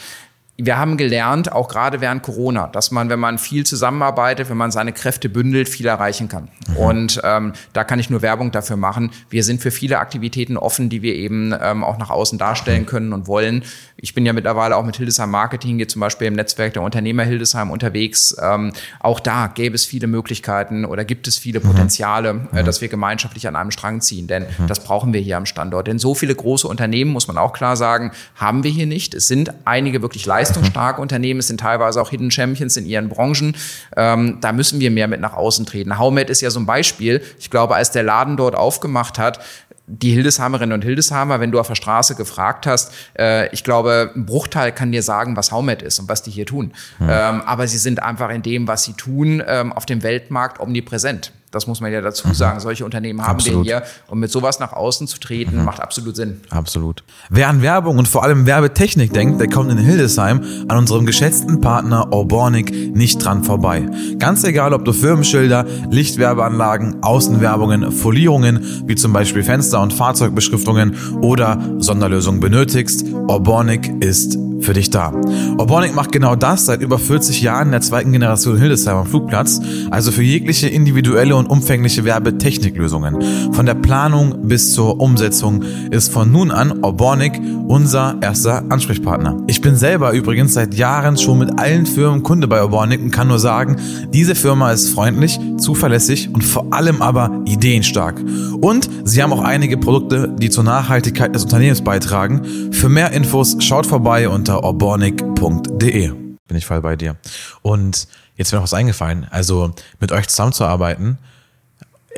wir haben gelernt, auch gerade während Corona, dass man, wenn man viel zusammenarbeitet, wenn man seine Kräfte bündelt, viel erreichen kann. Mhm. Und ähm, da kann ich nur Werbung dafür machen. Wir sind für viele Aktivitäten offen, die wir eben ähm, auch nach außen darstellen können und wollen. Ich bin ja mittlerweile auch mit Hildesheim Marketing, hier zum Beispiel im Netzwerk der Unternehmer Hildesheim unterwegs. Ähm, auch da gäbe es viele Möglichkeiten oder gibt es viele mhm. Potenziale, äh, mhm. äh, dass wir gemeinschaftlich an einem Strang ziehen. Denn mhm. das brauchen wir hier am Standort. Denn so viele große Unternehmen, muss man auch klar sagen, haben wir hier nicht. Es sind einige wirklich Leistungen leistungsstarke Unternehmen, es sind teilweise auch Hidden Champions in ihren Branchen. Ähm, da müssen wir mehr mit nach außen treten. Haumet ist ja so ein Beispiel. Ich glaube, als der Laden dort aufgemacht hat, die Hildesheimerinnen und Hildesheimer, wenn du auf der Straße gefragt hast, äh, ich glaube, ein Bruchteil kann dir sagen, was Haumet ist und was die hier tun. Mhm. Ähm, aber sie sind einfach in dem, was sie tun, ähm, auf dem Weltmarkt omnipräsent. Das muss man ja dazu mhm. sagen. Solche Unternehmen haben absolut. den hier. Und mit sowas nach außen zu treten, mhm. macht absolut Sinn. Absolut. Wer an Werbung und vor allem Werbetechnik denkt, der kommt in Hildesheim an unserem geschätzten Partner Orbornik nicht dran vorbei. Ganz egal, ob du Firmenschilder, Lichtwerbeanlagen, Außenwerbungen, Folierungen, wie zum Beispiel Fenster- und Fahrzeugbeschriftungen oder Sonderlösungen benötigst, Orbornik ist für dich da. Orbonic macht genau das seit über 40 Jahren in der zweiten Generation Hildesheim am Flugplatz, also für jegliche individuelle und umfängliche Werbetechniklösungen. Von der Planung bis zur Umsetzung ist von nun an Orbonic unser erster Ansprechpartner. Ich bin selber übrigens seit Jahren schon mit allen Firmen Kunde bei Orbonic und kann nur sagen, diese Firma ist freundlich, zuverlässig und vor allem aber ideenstark. Und sie haben auch einige Produkte, die zur Nachhaltigkeit des Unternehmens beitragen. Für mehr Infos schaut vorbei unter unter orbornik.de. Bin ich voll bei dir. Und jetzt wäre noch was eingefallen. Also mit euch zusammenzuarbeiten,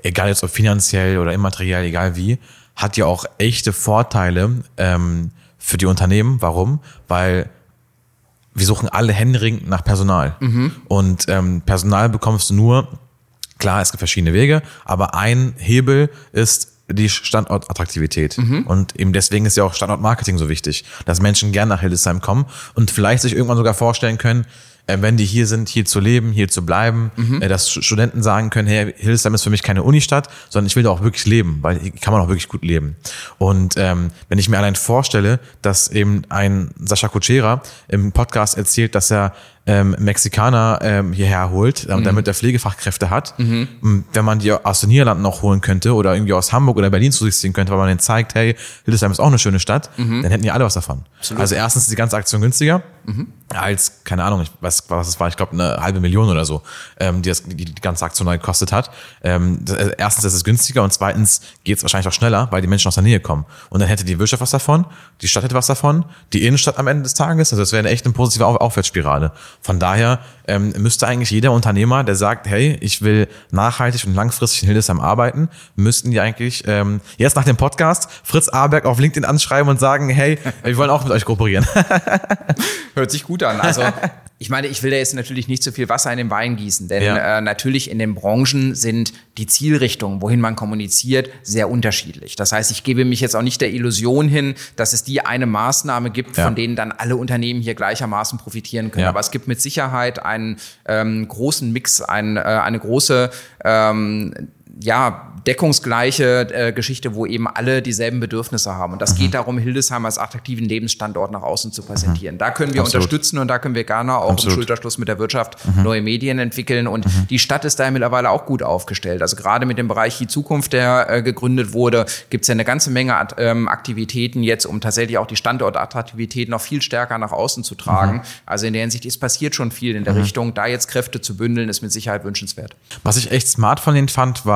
egal jetzt ob finanziell oder immateriell, egal wie, hat ja auch echte Vorteile ähm, für die Unternehmen. Warum? Weil wir suchen alle händeringend nach Personal. Mhm. Und ähm, Personal bekommst du nur, klar, es gibt verschiedene Wege, aber ein Hebel ist die Standortattraktivität. Mhm. Und eben deswegen ist ja auch Standortmarketing so wichtig, dass Menschen gern nach Hildesheim kommen und vielleicht sich irgendwann sogar vorstellen können, äh, wenn die hier sind, hier zu leben, hier zu bleiben, mhm. äh, dass Studenten sagen können, hey, Hildesheim ist für mich keine Unistadt, sondern ich will da auch wirklich leben, weil hier kann man auch wirklich gut leben. Und ähm, wenn ich mir allein vorstelle, dass eben ein Sascha Kutschera im Podcast erzählt, dass er ähm, Mexikaner ähm, hierher holt, mhm. damit er Pflegefachkräfte hat. Mhm. Wenn man die aus den Niederlanden noch holen könnte oder irgendwie aus Hamburg oder Berlin zu sich ziehen könnte, weil man denen zeigt, hey, Hildesheim ist auch eine schöne Stadt, mhm. dann hätten die alle was davon. Absolut. Also erstens ist die ganze Aktion günstiger mhm. als, keine Ahnung, ich weiß, was es war, ich glaube eine halbe Million oder so, ähm, die, das, die die ganze Aktion gekostet hat. Ähm, das, äh, erstens ist es günstiger und zweitens geht es wahrscheinlich auch schneller, weil die Menschen aus der Nähe kommen. Und dann hätte die Wirtschaft was davon, die Stadt hätte was davon, die Innenstadt am Ende des Tages, also es wäre eine echt eine positive Aufwärtsspirale. Von daher ähm, müsste eigentlich jeder Unternehmer, der sagt, hey, ich will nachhaltig und langfristig in Hildesheim arbeiten, müssten die eigentlich ähm, jetzt nach dem Podcast Fritz Aberg auf LinkedIn anschreiben und sagen, hey, wir wollen auch mit euch kooperieren. Hört sich gut an. Also ich meine, ich will da jetzt natürlich nicht zu viel Wasser in den Wein gießen, denn ja. äh, natürlich in den Branchen sind die Zielrichtungen, wohin man kommuniziert, sehr unterschiedlich. Das heißt, ich gebe mich jetzt auch nicht der Illusion hin, dass es die eine Maßnahme gibt, ja. von denen dann alle Unternehmen hier gleichermaßen profitieren können. Ja. Aber es gibt mit Sicherheit einen ähm, großen Mix, ein, äh, eine große ähm, ja, deckungsgleiche äh, Geschichte, wo eben alle dieselben Bedürfnisse haben. Und das mhm. geht darum, Hildesheim als attraktiven Lebensstandort nach außen zu präsentieren. Mhm. Da können wir Absolut. unterstützen und da können wir gerne auch Absolut. im Schulterschluss mit der Wirtschaft mhm. neue Medien entwickeln. Und mhm. die Stadt ist da mittlerweile auch gut aufgestellt. Also gerade mit dem Bereich die Zukunft, der äh, gegründet wurde, gibt es ja eine ganze Menge ähm, Aktivitäten jetzt, um tatsächlich auch die Standortattraktivität noch viel stärker nach außen zu tragen. Mhm. Also in der Hinsicht, es passiert schon viel in der mhm. Richtung. Da jetzt Kräfte zu bündeln, ist mit Sicherheit wünschenswert. Was ich echt smart von denen fand, war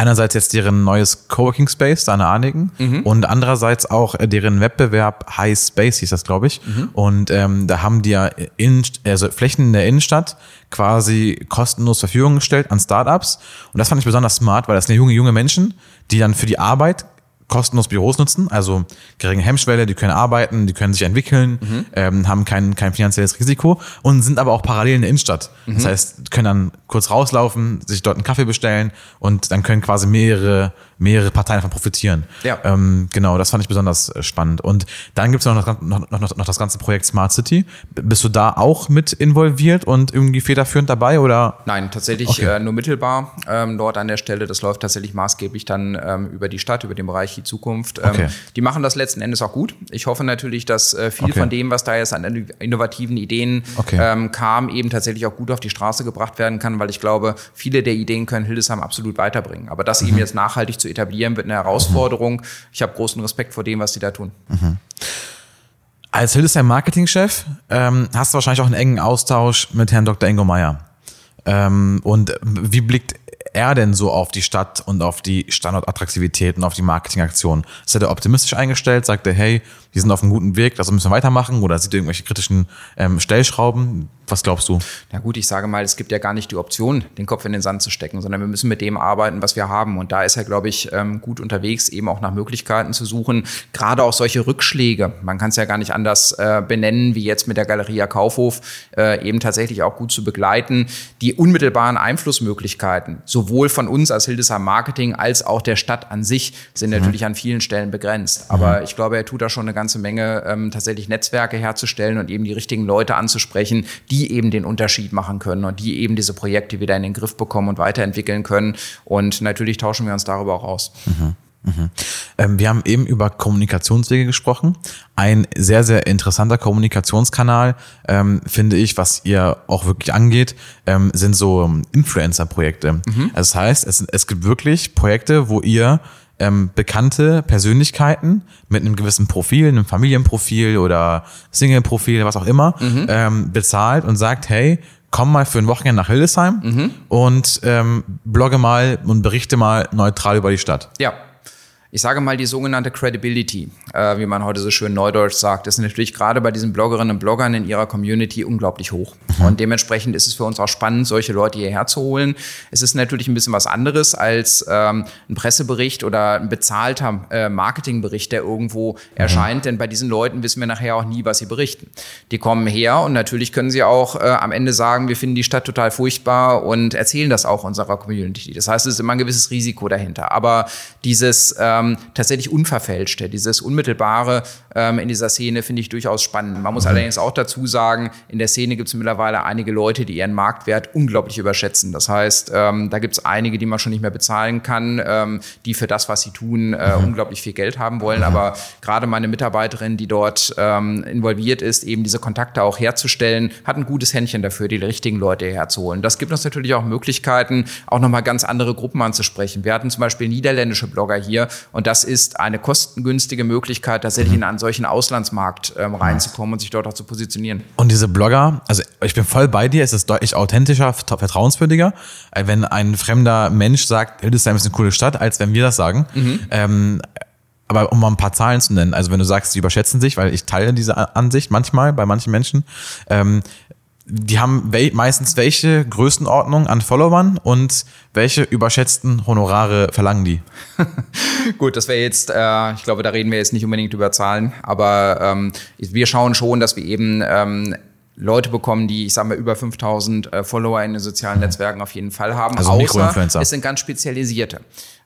einerseits jetzt deren neues Coworking Space, da in Arnigen, mhm. und andererseits auch äh, deren Wettbewerb High Space hieß das, glaube ich. Mhm. Und ähm, da haben die ja in, also Flächen in der Innenstadt quasi kostenlos zur Verfügung gestellt an Startups. Und das fand ich besonders smart, weil das sind ja junge, junge Menschen, die dann für die Arbeit kostenlos Büros nutzen, also geringe Hemmschwelle, die können arbeiten, die können sich entwickeln, mhm. ähm, haben kein, kein finanzielles Risiko und sind aber auch parallel in der Innenstadt. Mhm. Das heißt, können dann kurz rauslaufen, sich dort einen Kaffee bestellen und dann können quasi mehrere mehrere Parteien davon profitieren. Ja. Ähm, genau, das fand ich besonders äh, spannend. Und dann gibt es noch, noch, noch, noch das ganze Projekt Smart City. Bist du da auch mit involviert und irgendwie federführend dabei oder? Nein, tatsächlich okay. äh, nur mittelbar ähm, dort an der Stelle. Das läuft tatsächlich maßgeblich dann ähm, über die Stadt, über den Bereich die Zukunft. Ähm, okay. Die machen das letzten Endes auch gut. Ich hoffe natürlich, dass äh, viel okay. von dem, was da jetzt an innovativen Ideen ähm, kam, eben tatsächlich auch gut auf die Straße gebracht werden kann, weil ich glaube, viele der Ideen können Hildesheim absolut weiterbringen. Aber das mhm. eben jetzt nachhaltig zu etablieren, wird eine Herausforderung. Mhm. Ich habe großen Respekt vor dem, was sie da tun. Mhm. Als Hildesheim Marketingchef ähm, hast du wahrscheinlich auch einen engen Austausch mit Herrn Dr. Ingo Meyer. Ähm, und wie blickt er denn so auf die Stadt und auf die Standortattraktivität und auf die Marketingaktion? Ist er da optimistisch eingestellt? Sagt er, hey, wir sind auf einem guten Weg, das müssen wir weitermachen? Oder sieht er irgendwelche kritischen ähm, Stellschrauben? Was glaubst du? Na gut, ich sage mal, es gibt ja gar nicht die Option, den Kopf in den Sand zu stecken, sondern wir müssen mit dem arbeiten, was wir haben. Und da ist er, glaube ich, ähm, gut unterwegs, eben auch nach Möglichkeiten zu suchen. Gerade auch solche Rückschläge, man kann es ja gar nicht anders äh, benennen, wie jetzt mit der Galeria Kaufhof, äh, eben tatsächlich auch gut zu begleiten. Die unmittelbaren Einflussmöglichkeiten, sowohl von uns als Hildesheim Marketing als auch der Stadt an sich, sind mhm. natürlich an vielen Stellen begrenzt. Aber mhm. ich glaube, er tut da schon eine ganze Menge, ähm, tatsächlich Netzwerke herzustellen und eben die richtigen Leute anzusprechen, die die eben den Unterschied machen können und die eben diese Projekte wieder in den Griff bekommen und weiterentwickeln können. Und natürlich tauschen wir uns darüber auch aus. Mhm. Mhm. Ähm, wir haben eben über Kommunikationswege gesprochen. Ein sehr, sehr interessanter Kommunikationskanal, ähm, finde ich, was ihr auch wirklich angeht, ähm, sind so ähm, Influencer-Projekte. Mhm. Das heißt, es, es gibt wirklich Projekte, wo ihr ähm, bekannte Persönlichkeiten mit einem gewissen Profil, einem Familienprofil oder Single-Profil, was auch immer, mhm. ähm, bezahlt und sagt, hey, komm mal für ein Wochenende nach Hildesheim mhm. und ähm, blogge mal und berichte mal neutral über die Stadt. Ja ich sage mal, die sogenannte Credibility, äh, wie man heute so schön neudeutsch sagt, ist natürlich gerade bei diesen Bloggerinnen und Bloggern in ihrer Community unglaublich hoch. Mhm. Und dementsprechend ist es für uns auch spannend, solche Leute hierher zu holen. Es ist natürlich ein bisschen was anderes als ähm, ein Pressebericht oder ein bezahlter äh, Marketingbericht, der irgendwo mhm. erscheint. Denn bei diesen Leuten wissen wir nachher auch nie, was sie berichten. Die kommen her und natürlich können sie auch äh, am Ende sagen, wir finden die Stadt total furchtbar und erzählen das auch unserer Community. Das heißt, es ist immer ein gewisses Risiko dahinter. Aber dieses äh, ähm, tatsächlich unverfälschte, dieses Unmittelbare ähm, in dieser Szene finde ich durchaus spannend. Man muss mhm. allerdings auch dazu sagen, in der Szene gibt es mittlerweile einige Leute, die ihren Marktwert unglaublich überschätzen. Das heißt, ähm, da gibt es einige, die man schon nicht mehr bezahlen kann, ähm, die für das, was sie tun, äh, mhm. unglaublich viel Geld haben wollen. Mhm. Aber gerade meine Mitarbeiterin, die dort ähm, involviert ist, eben diese Kontakte auch herzustellen, hat ein gutes Händchen dafür, die richtigen Leute herzuholen. Das gibt uns natürlich auch Möglichkeiten, auch nochmal ganz andere Gruppen anzusprechen. Wir hatten zum Beispiel niederländische Blogger hier und das ist eine kostengünstige Möglichkeit, tatsächlich in einen solchen Auslandsmarkt ähm, reinzukommen und sich dort auch zu positionieren. Und diese Blogger, also ich bin voll bei dir, es ist deutlich authentischer, vertrauenswürdiger, äh, wenn ein fremder Mensch sagt, Hildesheim ist eine coole Stadt, als wenn wir das sagen. Mhm. Ähm, aber um mal ein paar Zahlen zu nennen, also wenn du sagst, sie überschätzen sich, weil ich teile diese Ansicht manchmal bei manchen Menschen, ähm, die haben wel meistens welche Größenordnung an Followern und welche überschätzten Honorare verlangen die? Gut, das wäre jetzt, äh, ich glaube, da reden wir jetzt nicht unbedingt über Zahlen, aber ähm, wir schauen schon, dass wir eben ähm, Leute bekommen, die, ich sage mal, über 5000 äh, Follower in den sozialen Netzwerken auf jeden Fall haben. Also Mikroinfluencer. Es sind ganz spezialisierte.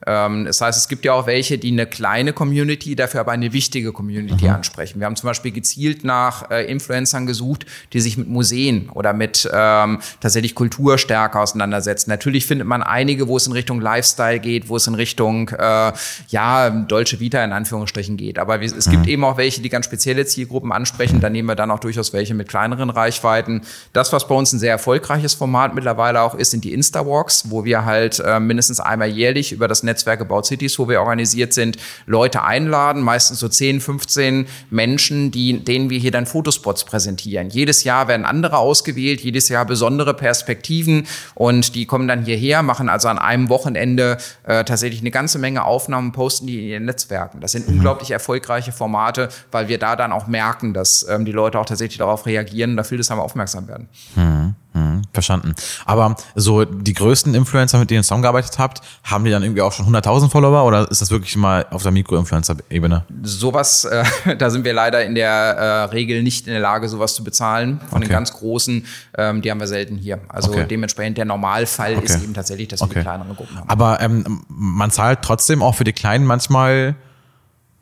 Ähm, das heißt, es gibt ja auch welche, die eine kleine Community, dafür aber eine wichtige Community mhm. ansprechen. Wir haben zum Beispiel gezielt nach äh, Influencern gesucht, die sich mit Museen oder mit ähm, tatsächlich Kultur stärker auseinandersetzen. Natürlich findet man einige, wo es in Richtung Lifestyle geht, wo es in Richtung äh, ja Dolce Vita in Anführungsstrichen geht. Aber es gibt mhm. eben auch welche, die ganz spezielle Zielgruppen ansprechen. Da nehmen wir dann auch durchaus welche mit kleineren Reichweiten. Das, was bei uns ein sehr erfolgreiches Format mittlerweile auch ist, sind die Insta-Walks, wo wir halt äh, mindestens einmal jährlich über das Netzwerk About Cities, wo wir organisiert sind, Leute einladen, meistens so 10, 15 Menschen, die, denen wir hier dann Fotospots präsentieren. Jedes Jahr werden andere ausgewählt, jedes Jahr besondere Perspektiven und die kommen dann hierher, machen also an einem Wochenende äh, tatsächlich eine ganze Menge Aufnahmen, posten die in ihren Netzwerken. Das sind mhm. unglaublich erfolgreiche Formate, weil wir da dann auch merken, dass ähm, die Leute auch tatsächlich darauf reagieren und dafür das haben aufmerksam werden. Mhm. Mhm, verstanden. Aber so die größten Influencer, mit denen ihr zusammengearbeitet habt, haben die dann irgendwie auch schon 100.000 Follower oder ist das wirklich mal auf der Mikro-Influencer-Ebene? Sowas, äh, da sind wir leider in der äh, Regel nicht in der Lage, sowas zu bezahlen. Von okay. den ganz großen, ähm, die haben wir selten hier. Also okay. dementsprechend der Normalfall okay. ist eben tatsächlich, dass wir okay. kleinere Gruppen haben. Aber ähm, man zahlt trotzdem auch für die Kleinen manchmal,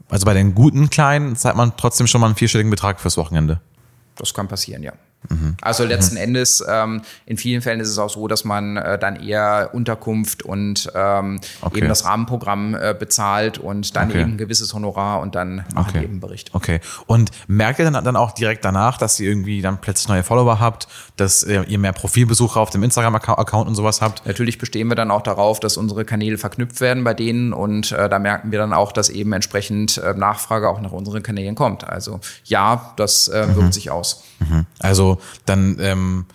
also bei den guten Kleinen zahlt man trotzdem schon mal einen vierstelligen Betrag fürs Wochenende. Das kann passieren, ja. Mhm. Also letzten mhm. Endes, ähm, in vielen Fällen ist es auch so, dass man äh, dann eher Unterkunft und ähm, okay. eben das Rahmenprogramm äh, bezahlt und dann okay. eben ein gewisses Honorar und dann machen okay. eben Bericht. Okay. Und merkt ihr dann, dann auch direkt danach, dass ihr irgendwie dann plötzlich neue Follower habt, dass äh, ihr mehr Profilbesucher auf dem Instagram-Account und sowas habt? Natürlich bestehen wir dann auch darauf, dass unsere Kanäle verknüpft werden bei denen und äh, da merken wir dann auch, dass eben entsprechend äh, Nachfrage auch nach unseren Kanälen kommt. Also ja, das äh, wirkt mhm. sich aus. Mhm. Also dann, ähm,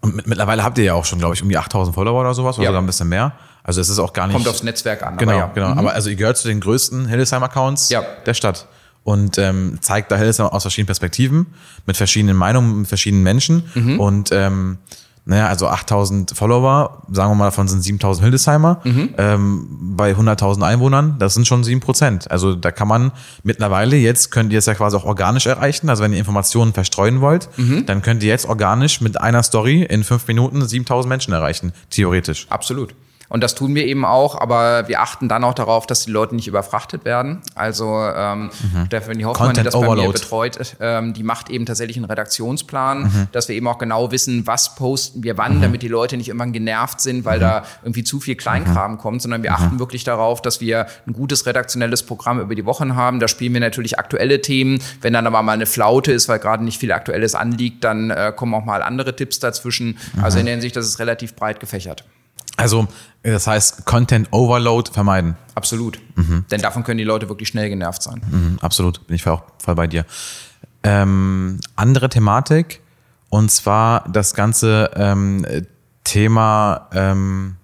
und mit, mittlerweile habt ihr ja auch schon, glaube ich, um die 8000 Follower oder sowas, oder ja. sogar ein bisschen mehr. Also es ist auch gar nicht. Kommt aufs Netzwerk an. Genau, aber ja. genau. Mhm. Aber also ihr gehört zu den größten Hildesheim-Accounts ja. der Stadt. und ähm, zeigt da Hildesheim aus verschiedenen Perspektiven, mit verschiedenen Meinungen, mit verschiedenen Menschen. Mhm. Und ähm, naja, also 8000 Follower, sagen wir mal, davon sind 7000 Hildesheimer. Mhm. Ähm, bei 100.000 Einwohnern, das sind schon 7 Prozent. Also da kann man mittlerweile, jetzt könnt ihr es ja quasi auch organisch erreichen. Also wenn ihr Informationen verstreuen wollt, Mhm. dann könnt ihr jetzt organisch mit einer Story in fünf Minuten 7000 Menschen erreichen, theoretisch. Absolut. Und das tun wir eben auch, aber wir achten dann auch darauf, dass die Leute nicht überfrachtet werden. Also ähm, Stephanie Hoffmann, die Content das bei mir Overload. betreut, ähm, die macht eben tatsächlich einen Redaktionsplan, dass wir eben auch genau wissen, was posten wir wann, damit die Leute nicht irgendwann genervt sind, weil da irgendwie zu viel Kleinkram kommt, sondern wir achten wirklich darauf, dass wir ein gutes redaktionelles Programm über die Wochen haben. Da spielen wir natürlich aktuelle Themen. Wenn dann aber mal eine Flaute ist, weil gerade nicht viel Aktuelles anliegt, dann äh, kommen auch mal andere Tipps dazwischen. Also in der Hinsicht, das ist relativ breit gefächert. Also das heißt Content Overload vermeiden. Absolut. Denn davon können die Leute wirklich schnell genervt sein. Mhm, absolut, bin ich auch voll bei dir. Ähm, andere Thematik und zwar das ganze ähm, Thema ähm,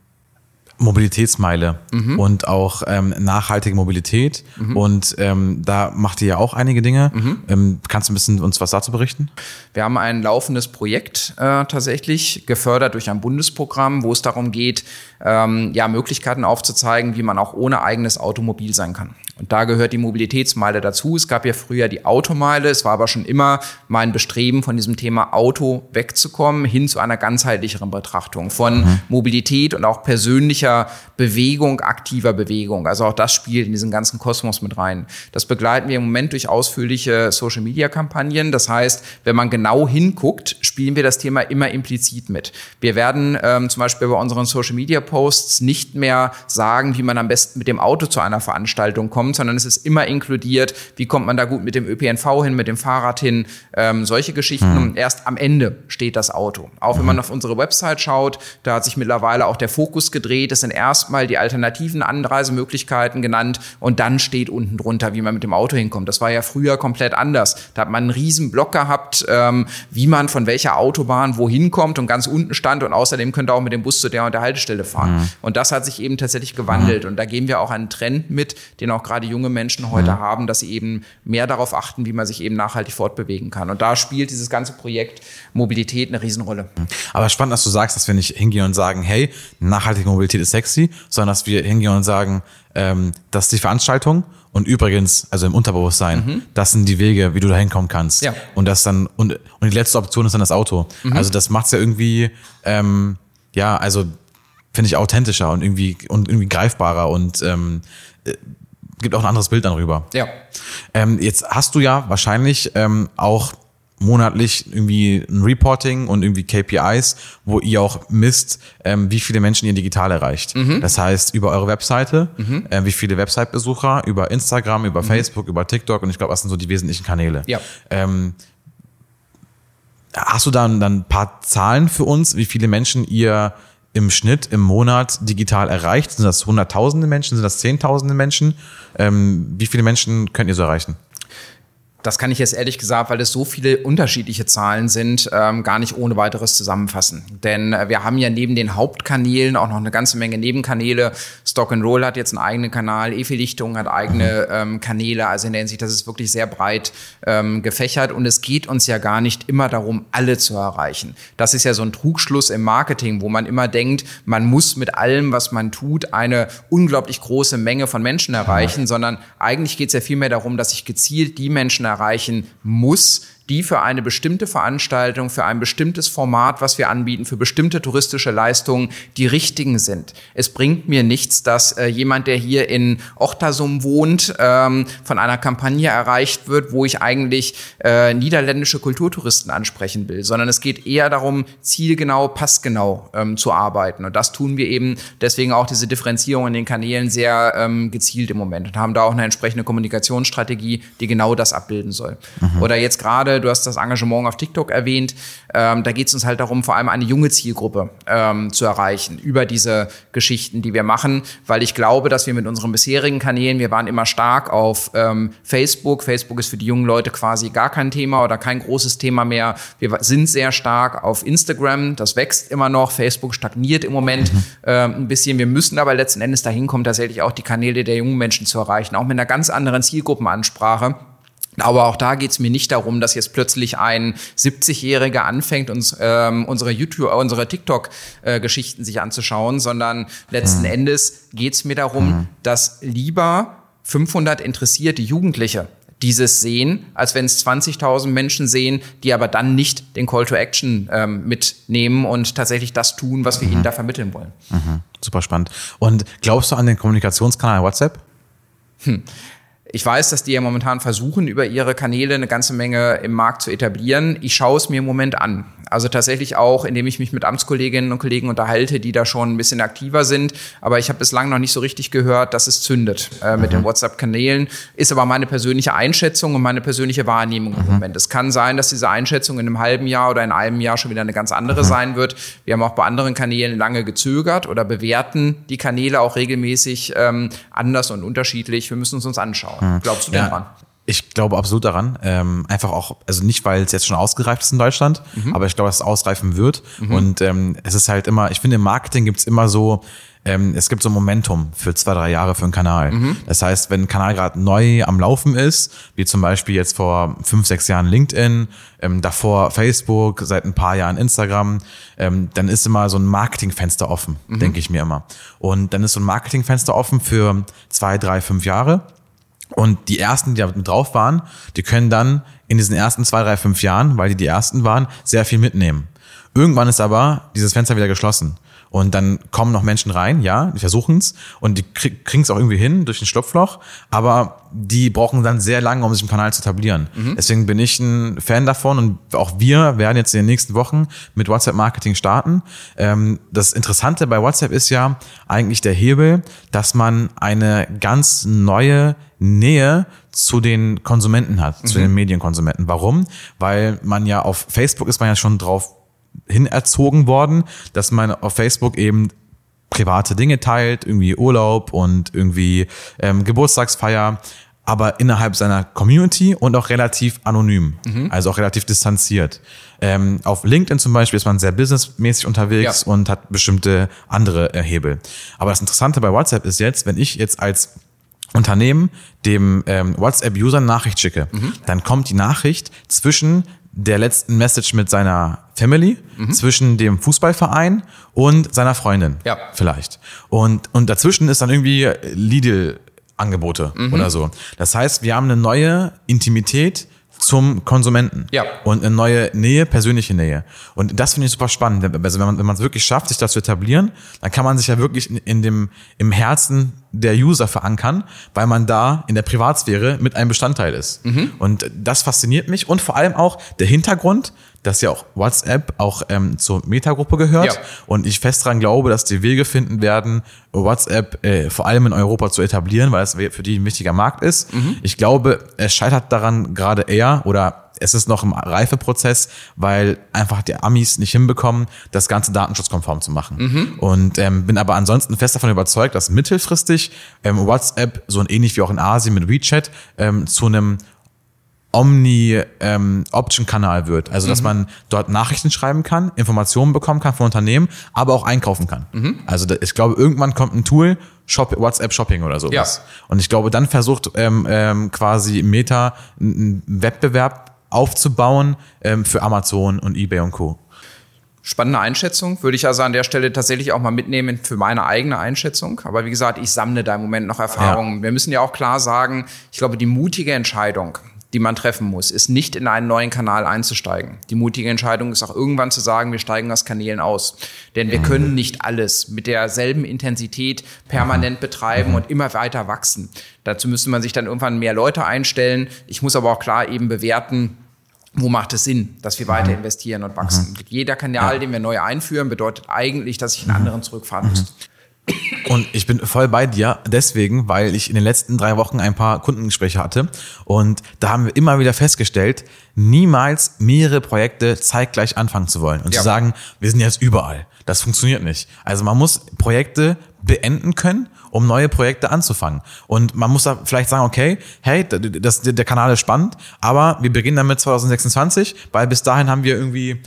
Mobilitätsmeile und auch ähm, nachhaltige Mobilität. Und ähm, da macht ihr ja auch einige Dinge. Ähm, kannst du ein bisschen uns was dazu berichten? Wir haben ein laufendes Projekt äh, tatsächlich, gefördert durch ein Bundesprogramm, wo es darum geht, ähm, ja, Möglichkeiten aufzuzeigen, wie man auch ohne eigenes Automobil sein kann. Und da gehört die Mobilitätsmeile dazu. Es gab ja früher die Automeile. Es war aber schon immer mein Bestreben, von diesem Thema Auto wegzukommen, hin zu einer ganzheitlicheren Betrachtung von Mobilität und auch persönlicher Bewegung, aktiver Bewegung. Also auch das spielt in diesen ganzen Kosmos mit rein. Das begleiten wir im Moment durch ausführliche Social-Media-Kampagnen. Das heißt, wenn man genau hinguckt, spielen wir das Thema immer implizit mit. Wir werden ähm, zum Beispiel bei unseren Social-Media-Posts nicht mehr sagen, wie man am besten mit dem Auto zu einer Veranstaltung kommt, sondern es ist immer inkludiert, wie kommt man da gut mit dem ÖPNV hin, mit dem Fahrrad hin, ähm, solche Geschichten. Und erst am Ende steht das Auto. Auch wenn man auf unsere Website schaut, da hat sich mittlerweile auch der Fokus gedreht. Es sind erstmal die alternativen Anreisemöglichkeiten genannt und dann steht unten drunter, wie man mit dem Auto hinkommt. Das war ja früher komplett anders. Da hat man einen riesen Block gehabt, ähm, wie man von welcher Autobahn wohin kommt und ganz unten stand und außerdem könnte auch mit dem Bus zu der und der Haltestelle fahren. Und das hat sich eben tatsächlich gewandelt und da gehen wir auch einen Trend mit, den auch gerade junge Menschen heute haben, dass sie eben mehr darauf achten, wie man sich eben nachhaltig fortbewegen kann. Und da spielt dieses ganze Projekt Mobilität eine Riesenrolle. Aber spannend, dass du sagst, dass wir nicht hingehen und sagen, hey, nachhaltige Mobilität ist sexy, sondern dass wir hingehen und sagen, ähm, das ist die Veranstaltung und übrigens, also im Unterbewusstsein, das sind die Wege, wie du da hinkommen kannst. Ja. Und das dann, und, und die letzte Option ist dann das Auto. Also das macht's ja irgendwie, ähm, ja, also finde ich authentischer und irgendwie und irgendwie greifbarer und ähm, äh, gibt auch ein anderes Bild dann rüber. Ja. Ähm, jetzt hast du ja wahrscheinlich ähm, auch monatlich irgendwie ein Reporting und irgendwie KPIs, wo ihr auch misst, ähm, wie viele Menschen ihr digital erreicht. Das heißt, über eure Webseite, äh, wie viele Website-Besucher, über Instagram, über Facebook, über TikTok und ich glaube, das sind so die wesentlichen Kanäle. Ja. Ähm, hast du dann, dann ein paar Zahlen für uns, wie viele Menschen ihr im Schnitt im Monat digital erreicht? Sind das hunderttausende Menschen? Sind das zehntausende Menschen? Ähm, wie viele Menschen könnt ihr so erreichen? Das kann ich jetzt ehrlich gesagt, weil es so viele unterschiedliche Zahlen sind, ähm, gar nicht ohne weiteres zusammenfassen. Denn äh, wir haben ja neben den Hauptkanälen auch noch eine ganze Menge Nebenkanäle. Stock and Roll hat jetzt einen eigenen Kanal, Efi Lichtung hat eigene ähm, Kanäle. Also in der Hinsicht, das ist wirklich sehr breit ähm, gefächert und es geht uns ja gar nicht immer darum, alle zu erreichen. Das ist ja so ein Trugschluss im Marketing, wo man immer denkt, man muss mit allem, was man tut, eine unglaublich große Menge von Menschen erreichen, sondern eigentlich geht es ja vielmehr darum, dass ich gezielt die Menschen erreichen muss, die für eine bestimmte Veranstaltung, für ein bestimmtes Format, was wir anbieten, für bestimmte touristische Leistungen die richtigen sind. Es bringt mir nichts, dass äh, jemand, der hier in Ochtasum wohnt, ähm, von einer Kampagne erreicht wird, wo ich eigentlich äh, niederländische Kulturtouristen ansprechen will, sondern es geht eher darum, zielgenau, passgenau ähm, zu arbeiten. Und das tun wir eben deswegen auch diese Differenzierung in den Kanälen sehr ähm, gezielt im Moment und haben da auch eine entsprechende Kommunikationsstrategie, die genau das abbilden soll. Oder jetzt gerade du hast das Engagement auf TikTok erwähnt, ähm, da geht es uns halt darum, vor allem eine junge Zielgruppe ähm, zu erreichen über diese Geschichten, die wir machen, weil ich glaube, dass wir mit unseren bisherigen Kanälen, wir waren immer stark auf ähm, Facebook. Facebook ist für die jungen Leute quasi gar kein Thema oder kein großes Thema mehr. Wir sind sehr stark auf Instagram, das wächst immer noch. Facebook stagniert im Moment ähm, ein bisschen. Wir müssen aber letzten Endes dahin kommen, tatsächlich auch die Kanäle der jungen Menschen zu erreichen, auch mit einer ganz anderen Zielgruppenansprache Aber auch da geht es mir nicht darum, dass jetzt plötzlich ein 70-Jähriger anfängt, uns ähm, unsere YouTube, äh, unsere TikTok-Geschichten äh, sich anzuschauen, sondern letzten mhm. Endes geht es mir darum, mhm. dass lieber 500 interessierte Jugendliche dieses sehen, als wenn es 20.000 Menschen sehen, die aber dann nicht den Call to Action ähm, mitnehmen und tatsächlich das tun, was wir mhm. ihnen da vermitteln wollen. Mhm. Super spannend. Und glaubst du an den Kommunikationskanal WhatsApp? Hm. Ich weiß, dass die ja momentan versuchen, über ihre Kanäle eine ganze Menge im Markt zu etablieren. Ich schaue es mir im Moment an. Also tatsächlich auch, indem ich mich mit Amtskolleginnen und Kollegen unterhalte, die da schon ein bisschen aktiver sind. Aber ich habe bislang noch nicht so richtig gehört, dass es zündet äh, mit mhm. den WhatsApp-Kanälen. Ist aber meine persönliche Einschätzung und meine persönliche Wahrnehmung im mhm. Moment. Es kann sein, dass diese Einschätzung in einem halben Jahr oder in einem Jahr schon wieder eine ganz andere mhm. sein wird. Wir haben auch bei anderen Kanälen lange gezögert oder bewerten die Kanäle auch regelmäßig ähm, anders und unterschiedlich. Wir müssen es uns anschauen. Mhm. Glaubst du ja. daran? Ich glaube absolut daran. Ähm, einfach auch, also nicht, weil es jetzt schon ausgereift ist in Deutschland, mhm. aber ich glaube, dass es ausreifen wird. Mhm. Und ähm, es ist halt immer, ich finde, im Marketing gibt's immer so, ähm, es gibt so ein Momentum für zwei, drei Jahre für einen Kanal. Mhm. Das heißt, wenn ein Kanal gerade neu am Laufen ist, wie zum Beispiel jetzt vor fünf, sechs Jahren LinkedIn, ähm, davor Facebook, seit ein paar Jahren Instagram, ähm, dann ist immer so ein Marketingfenster offen, mhm. denke ich mir immer. Und dann ist so ein Marketingfenster offen für zwei, drei, fünf Jahre. Und die ersten, die da drauf waren, die können dann in diesen ersten zwei, drei, fünf Jahren, weil die die ersten waren, sehr viel mitnehmen. Irgendwann ist aber dieses Fenster wieder geschlossen. Und dann kommen noch Menschen rein, ja, die versuchen es und die kriegen es auch irgendwie hin durch ein Schlupfloch, aber die brauchen dann sehr lange, um sich im Kanal zu etablieren. Mhm. Deswegen bin ich ein Fan davon und auch wir werden jetzt in den nächsten Wochen mit WhatsApp-Marketing starten. Ähm, das Interessante bei WhatsApp ist ja eigentlich der Hebel, dass man eine ganz neue Nähe zu den Konsumenten hat, mhm. zu den Medienkonsumenten. Warum? Weil man ja auf Facebook ist man ja schon drauf hinerzogen worden, dass man auf Facebook eben private Dinge teilt, irgendwie Urlaub und irgendwie ähm, Geburtstagsfeier, aber innerhalb seiner Community und auch relativ anonym, mhm. also auch relativ distanziert. Ähm, auf LinkedIn zum Beispiel ist man sehr businessmäßig unterwegs ja. und hat bestimmte andere äh, Hebel. Aber das Interessante bei WhatsApp ist jetzt, wenn ich jetzt als Unternehmen dem ähm, WhatsApp-User eine Nachricht schicke, mhm. dann kommt die Nachricht zwischen der letzten Message mit seiner Family, mhm. zwischen dem Fußballverein und seiner Freundin. Ja. Vielleicht. Und, und dazwischen ist dann irgendwie Lidl Angebote mhm. oder so. Das heißt, wir haben eine neue Intimität zum Konsumenten. Ja. Und eine neue Nähe, persönliche Nähe. Und das finde ich super spannend. Also wenn man wenn man es wirklich schafft, sich das zu etablieren, dann kann man sich ja wirklich in, in dem im Herzen der User verankern, weil man da in der Privatsphäre mit einem Bestandteil ist. Mhm. Und das fasziniert mich und vor allem auch der Hintergrund, dass ja auch WhatsApp auch ähm, zur Metagruppe gehört ja. und ich fest daran glaube, dass die Wege finden werden, WhatsApp äh, vor allem in Europa zu etablieren, weil es für die ein wichtiger Markt ist. Mhm. Ich glaube, es scheitert daran gerade eher oder es ist noch im Reifeprozess, weil einfach die Amis nicht hinbekommen, das Ganze datenschutzkonform zu machen. Mhm. Und ähm, bin aber ansonsten fest davon überzeugt, dass mittelfristig ähm, WhatsApp so ähnlich wie auch in Asien mit WeChat ähm, zu einem Omni-Option-Kanal ähm, wird. Also, dass mhm. man dort Nachrichten schreiben kann, Informationen bekommen kann von Unternehmen, aber auch einkaufen kann. Mhm. Also, ich glaube, irgendwann kommt ein Tool, Shop, WhatsApp Shopping oder sowas. Ja. Und ich glaube, dann versucht ähm, ähm, quasi Meta einen Wettbewerb aufzubauen ähm, für Amazon und eBay und Co. Spannende Einschätzung, würde ich also an der Stelle tatsächlich auch mal mitnehmen für meine eigene Einschätzung. Aber wie gesagt, ich sammle da im Moment noch Erfahrungen. Ja. Wir müssen ja auch klar sagen, ich glaube, die mutige Entscheidung, die man treffen muss, ist nicht in einen neuen Kanal einzusteigen. Die mutige Entscheidung ist auch irgendwann zu sagen, wir steigen aus Kanälen aus. Denn wir mhm. können nicht alles mit derselben Intensität permanent betreiben mhm. und immer weiter wachsen. Dazu müsste man sich dann irgendwann mehr Leute einstellen. Ich muss aber auch klar eben bewerten, wo macht es Sinn, dass wir weiter mhm. investieren und wachsen. Mhm. Jeder Kanal, den wir neu einführen, bedeutet eigentlich, dass ich einen anderen zurückfahren muss. Und ich bin voll bei dir, deswegen, weil ich in den letzten drei Wochen ein paar Kundengespräche hatte und da haben wir immer wieder festgestellt, niemals mehrere Projekte zeitgleich anfangen zu wollen und ja. zu sagen, wir sind jetzt überall. Das funktioniert nicht. Also man muss Projekte beenden können, um neue Projekte anzufangen. Und man muss da vielleicht sagen, okay, hey, das, der Kanal ist spannend, aber wir beginnen damit 2026, weil bis dahin haben wir irgendwie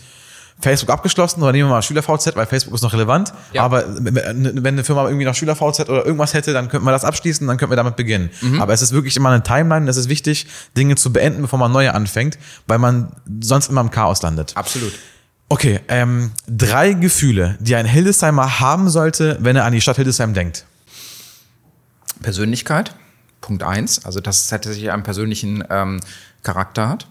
Facebook abgeschlossen oder nehmen wir mal SchülerVZ, weil Facebook ist noch relevant. Ja. Aber wenn eine Firma irgendwie noch SchülerVZ oder irgendwas hätte, dann könnten wir das abschließen, dann könnten wir damit beginnen. Mhm. Aber es ist wirklich immer eine Timeline, es ist wichtig, Dinge zu beenden, bevor man neue anfängt, weil man sonst immer im Chaos landet. Absolut. Okay, ähm, drei Gefühle, die ein Hildesheimer haben sollte, wenn er an die Stadt Hildesheim denkt. Persönlichkeit, Punkt eins, also dass es tatsächlich einen persönlichen ähm, Charakter hat.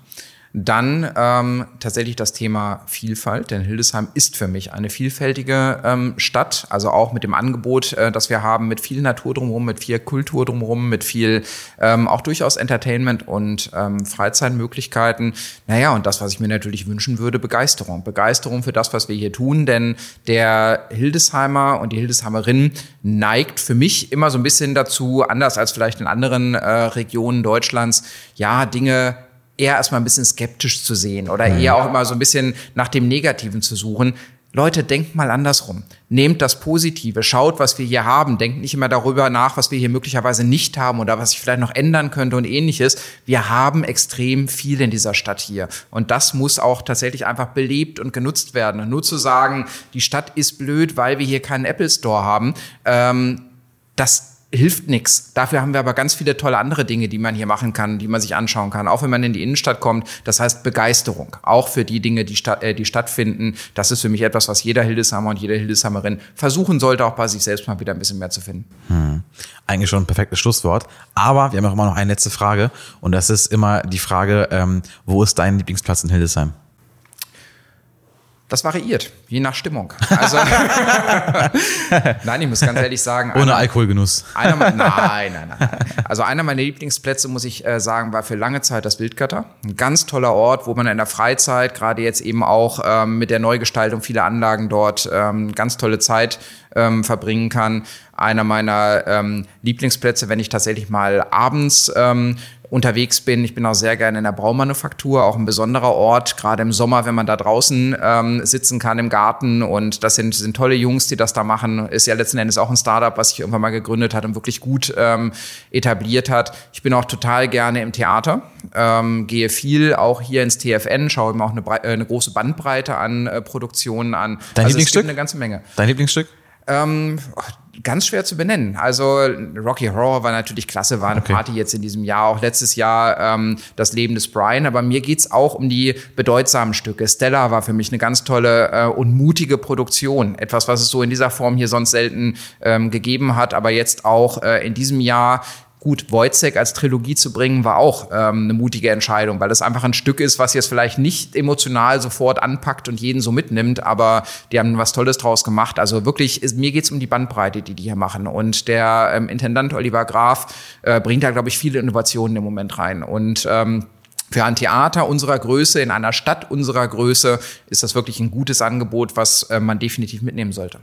Dann ähm, tatsächlich das Thema Vielfalt, denn Hildesheim ist für mich eine vielfältige ähm, Stadt, also auch mit dem Angebot, äh, das wir haben, mit viel Natur drumherum, mit viel Kultur drumherum, mit viel ähm, auch durchaus Entertainment und ähm, Freizeitmöglichkeiten. Naja, und das, was ich mir natürlich wünschen würde, Begeisterung. Begeisterung für das, was wir hier tun, denn der Hildesheimer und die Hildesheimerin neigt für mich immer so ein bisschen dazu, anders als vielleicht in anderen äh, Regionen Deutschlands, ja, Dinge eher erstmal ein bisschen skeptisch zu sehen oder eher auch immer so ein bisschen nach dem Negativen zu suchen. Leute, denkt mal andersrum. Nehmt das Positive, schaut, was wir hier haben. Denkt nicht immer darüber nach, was wir hier möglicherweise nicht haben oder was sich vielleicht noch ändern könnte und ähnliches. Wir haben extrem viel in dieser Stadt hier. Und das muss auch tatsächlich einfach belebt und genutzt werden. Und nur zu sagen, die Stadt ist blöd, weil wir hier keinen Apple Store haben, ähm, das hilft nichts. Dafür haben wir aber ganz viele tolle andere Dinge, die man hier machen kann, die man sich anschauen kann, auch wenn man in die Innenstadt kommt. Das heißt Begeisterung, auch für die Dinge, die, statt, äh, die stattfinden. Das ist für mich etwas, was jeder Hildesheimer und jede Hildesheimerin versuchen sollte, auch bei sich selbst mal wieder ein bisschen mehr zu finden. Hm. Eigentlich schon ein perfektes Schlusswort. Aber wir haben auch immer noch eine letzte Frage. Und das ist immer die Frage, ähm, wo ist dein Lieblingsplatz in Hildesheim? Das variiert, je nach Stimmung. Also, nein, ich muss ganz ehrlich sagen. Ohne einer- Alkoholgenuss. Einer, mein- nein, nein, nein. Also einer meiner Lieblingsplätze, muss ich äh, sagen, war für lange Zeit das Wildgatter. Ein ganz toller Ort, wo man in der Freizeit, gerade jetzt eben auch ähm, mit der Neugestaltung vieler Anlagen dort, ähm, ganz tolle Zeit ähm, verbringen kann. Einer meiner ähm, Lieblingsplätze, wenn ich tatsächlich mal abends ähm, unterwegs bin. Ich bin auch sehr gerne in der Braumanufaktur, auch ein besonderer Ort, gerade im Sommer, wenn man da draußen ähm, sitzen kann im Garten. Und das sind, sind tolle Jungs, die das da machen. Ist ja letzten Endes auch ein Startup, was sich irgendwann mal gegründet hat und wirklich gut ähm, etabliert hat. Ich bin auch total gerne im Theater, ähm, gehe viel auch hier ins TFN, schaue mir auch eine, brei- äh, eine große Bandbreite an äh, Produktionen an. Dein also Lieblingsstück? eine ganze Menge. Dein Lieblingsstück? Ähm, ganz schwer zu benennen. Also Rocky Horror war natürlich klasse, war eine Okay. Party jetzt in diesem Jahr, auch letztes Jahr ähm, das Leben des Brian. Aber mir geht's auch um die bedeutsamen Stücke. Stella war für mich eine ganz tolle äh, und mutige Produktion. Etwas, was es so in dieser Form hier sonst selten ähm, gegeben hat, aber jetzt auch äh, in diesem Jahr Gut, Wojciech als Trilogie zu bringen, war auch ähm, eine mutige Entscheidung, weil es einfach ein Stück ist, was jetzt vielleicht nicht emotional sofort anpackt und jeden so mitnimmt, aber die haben was Tolles draus gemacht. Also wirklich, ist, mir geht's um die Bandbreite, die die hier machen. Und der ähm, Intendant Oliver Graf äh, bringt da, glaube ich, viele Innovationen im Moment rein. Und ähm, für ein Theater unserer Größe, in einer Stadt unserer Größe, ist das wirklich ein gutes Angebot, was äh, man definitiv mitnehmen sollte.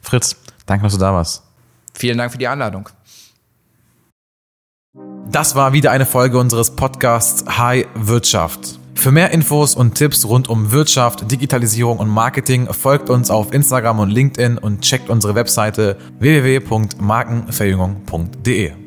Fritz, danke, dass du da warst. Vielen Dank für die Einladung. Das war wieder eine Folge unseres Podcasts High Wirtschaft. Für mehr Infos und Tipps rund um Wirtschaft, Digitalisierung und Marketing folgt uns auf Instagram und LinkedIn und checkt unsere Webseite www.markenverjüngung.de.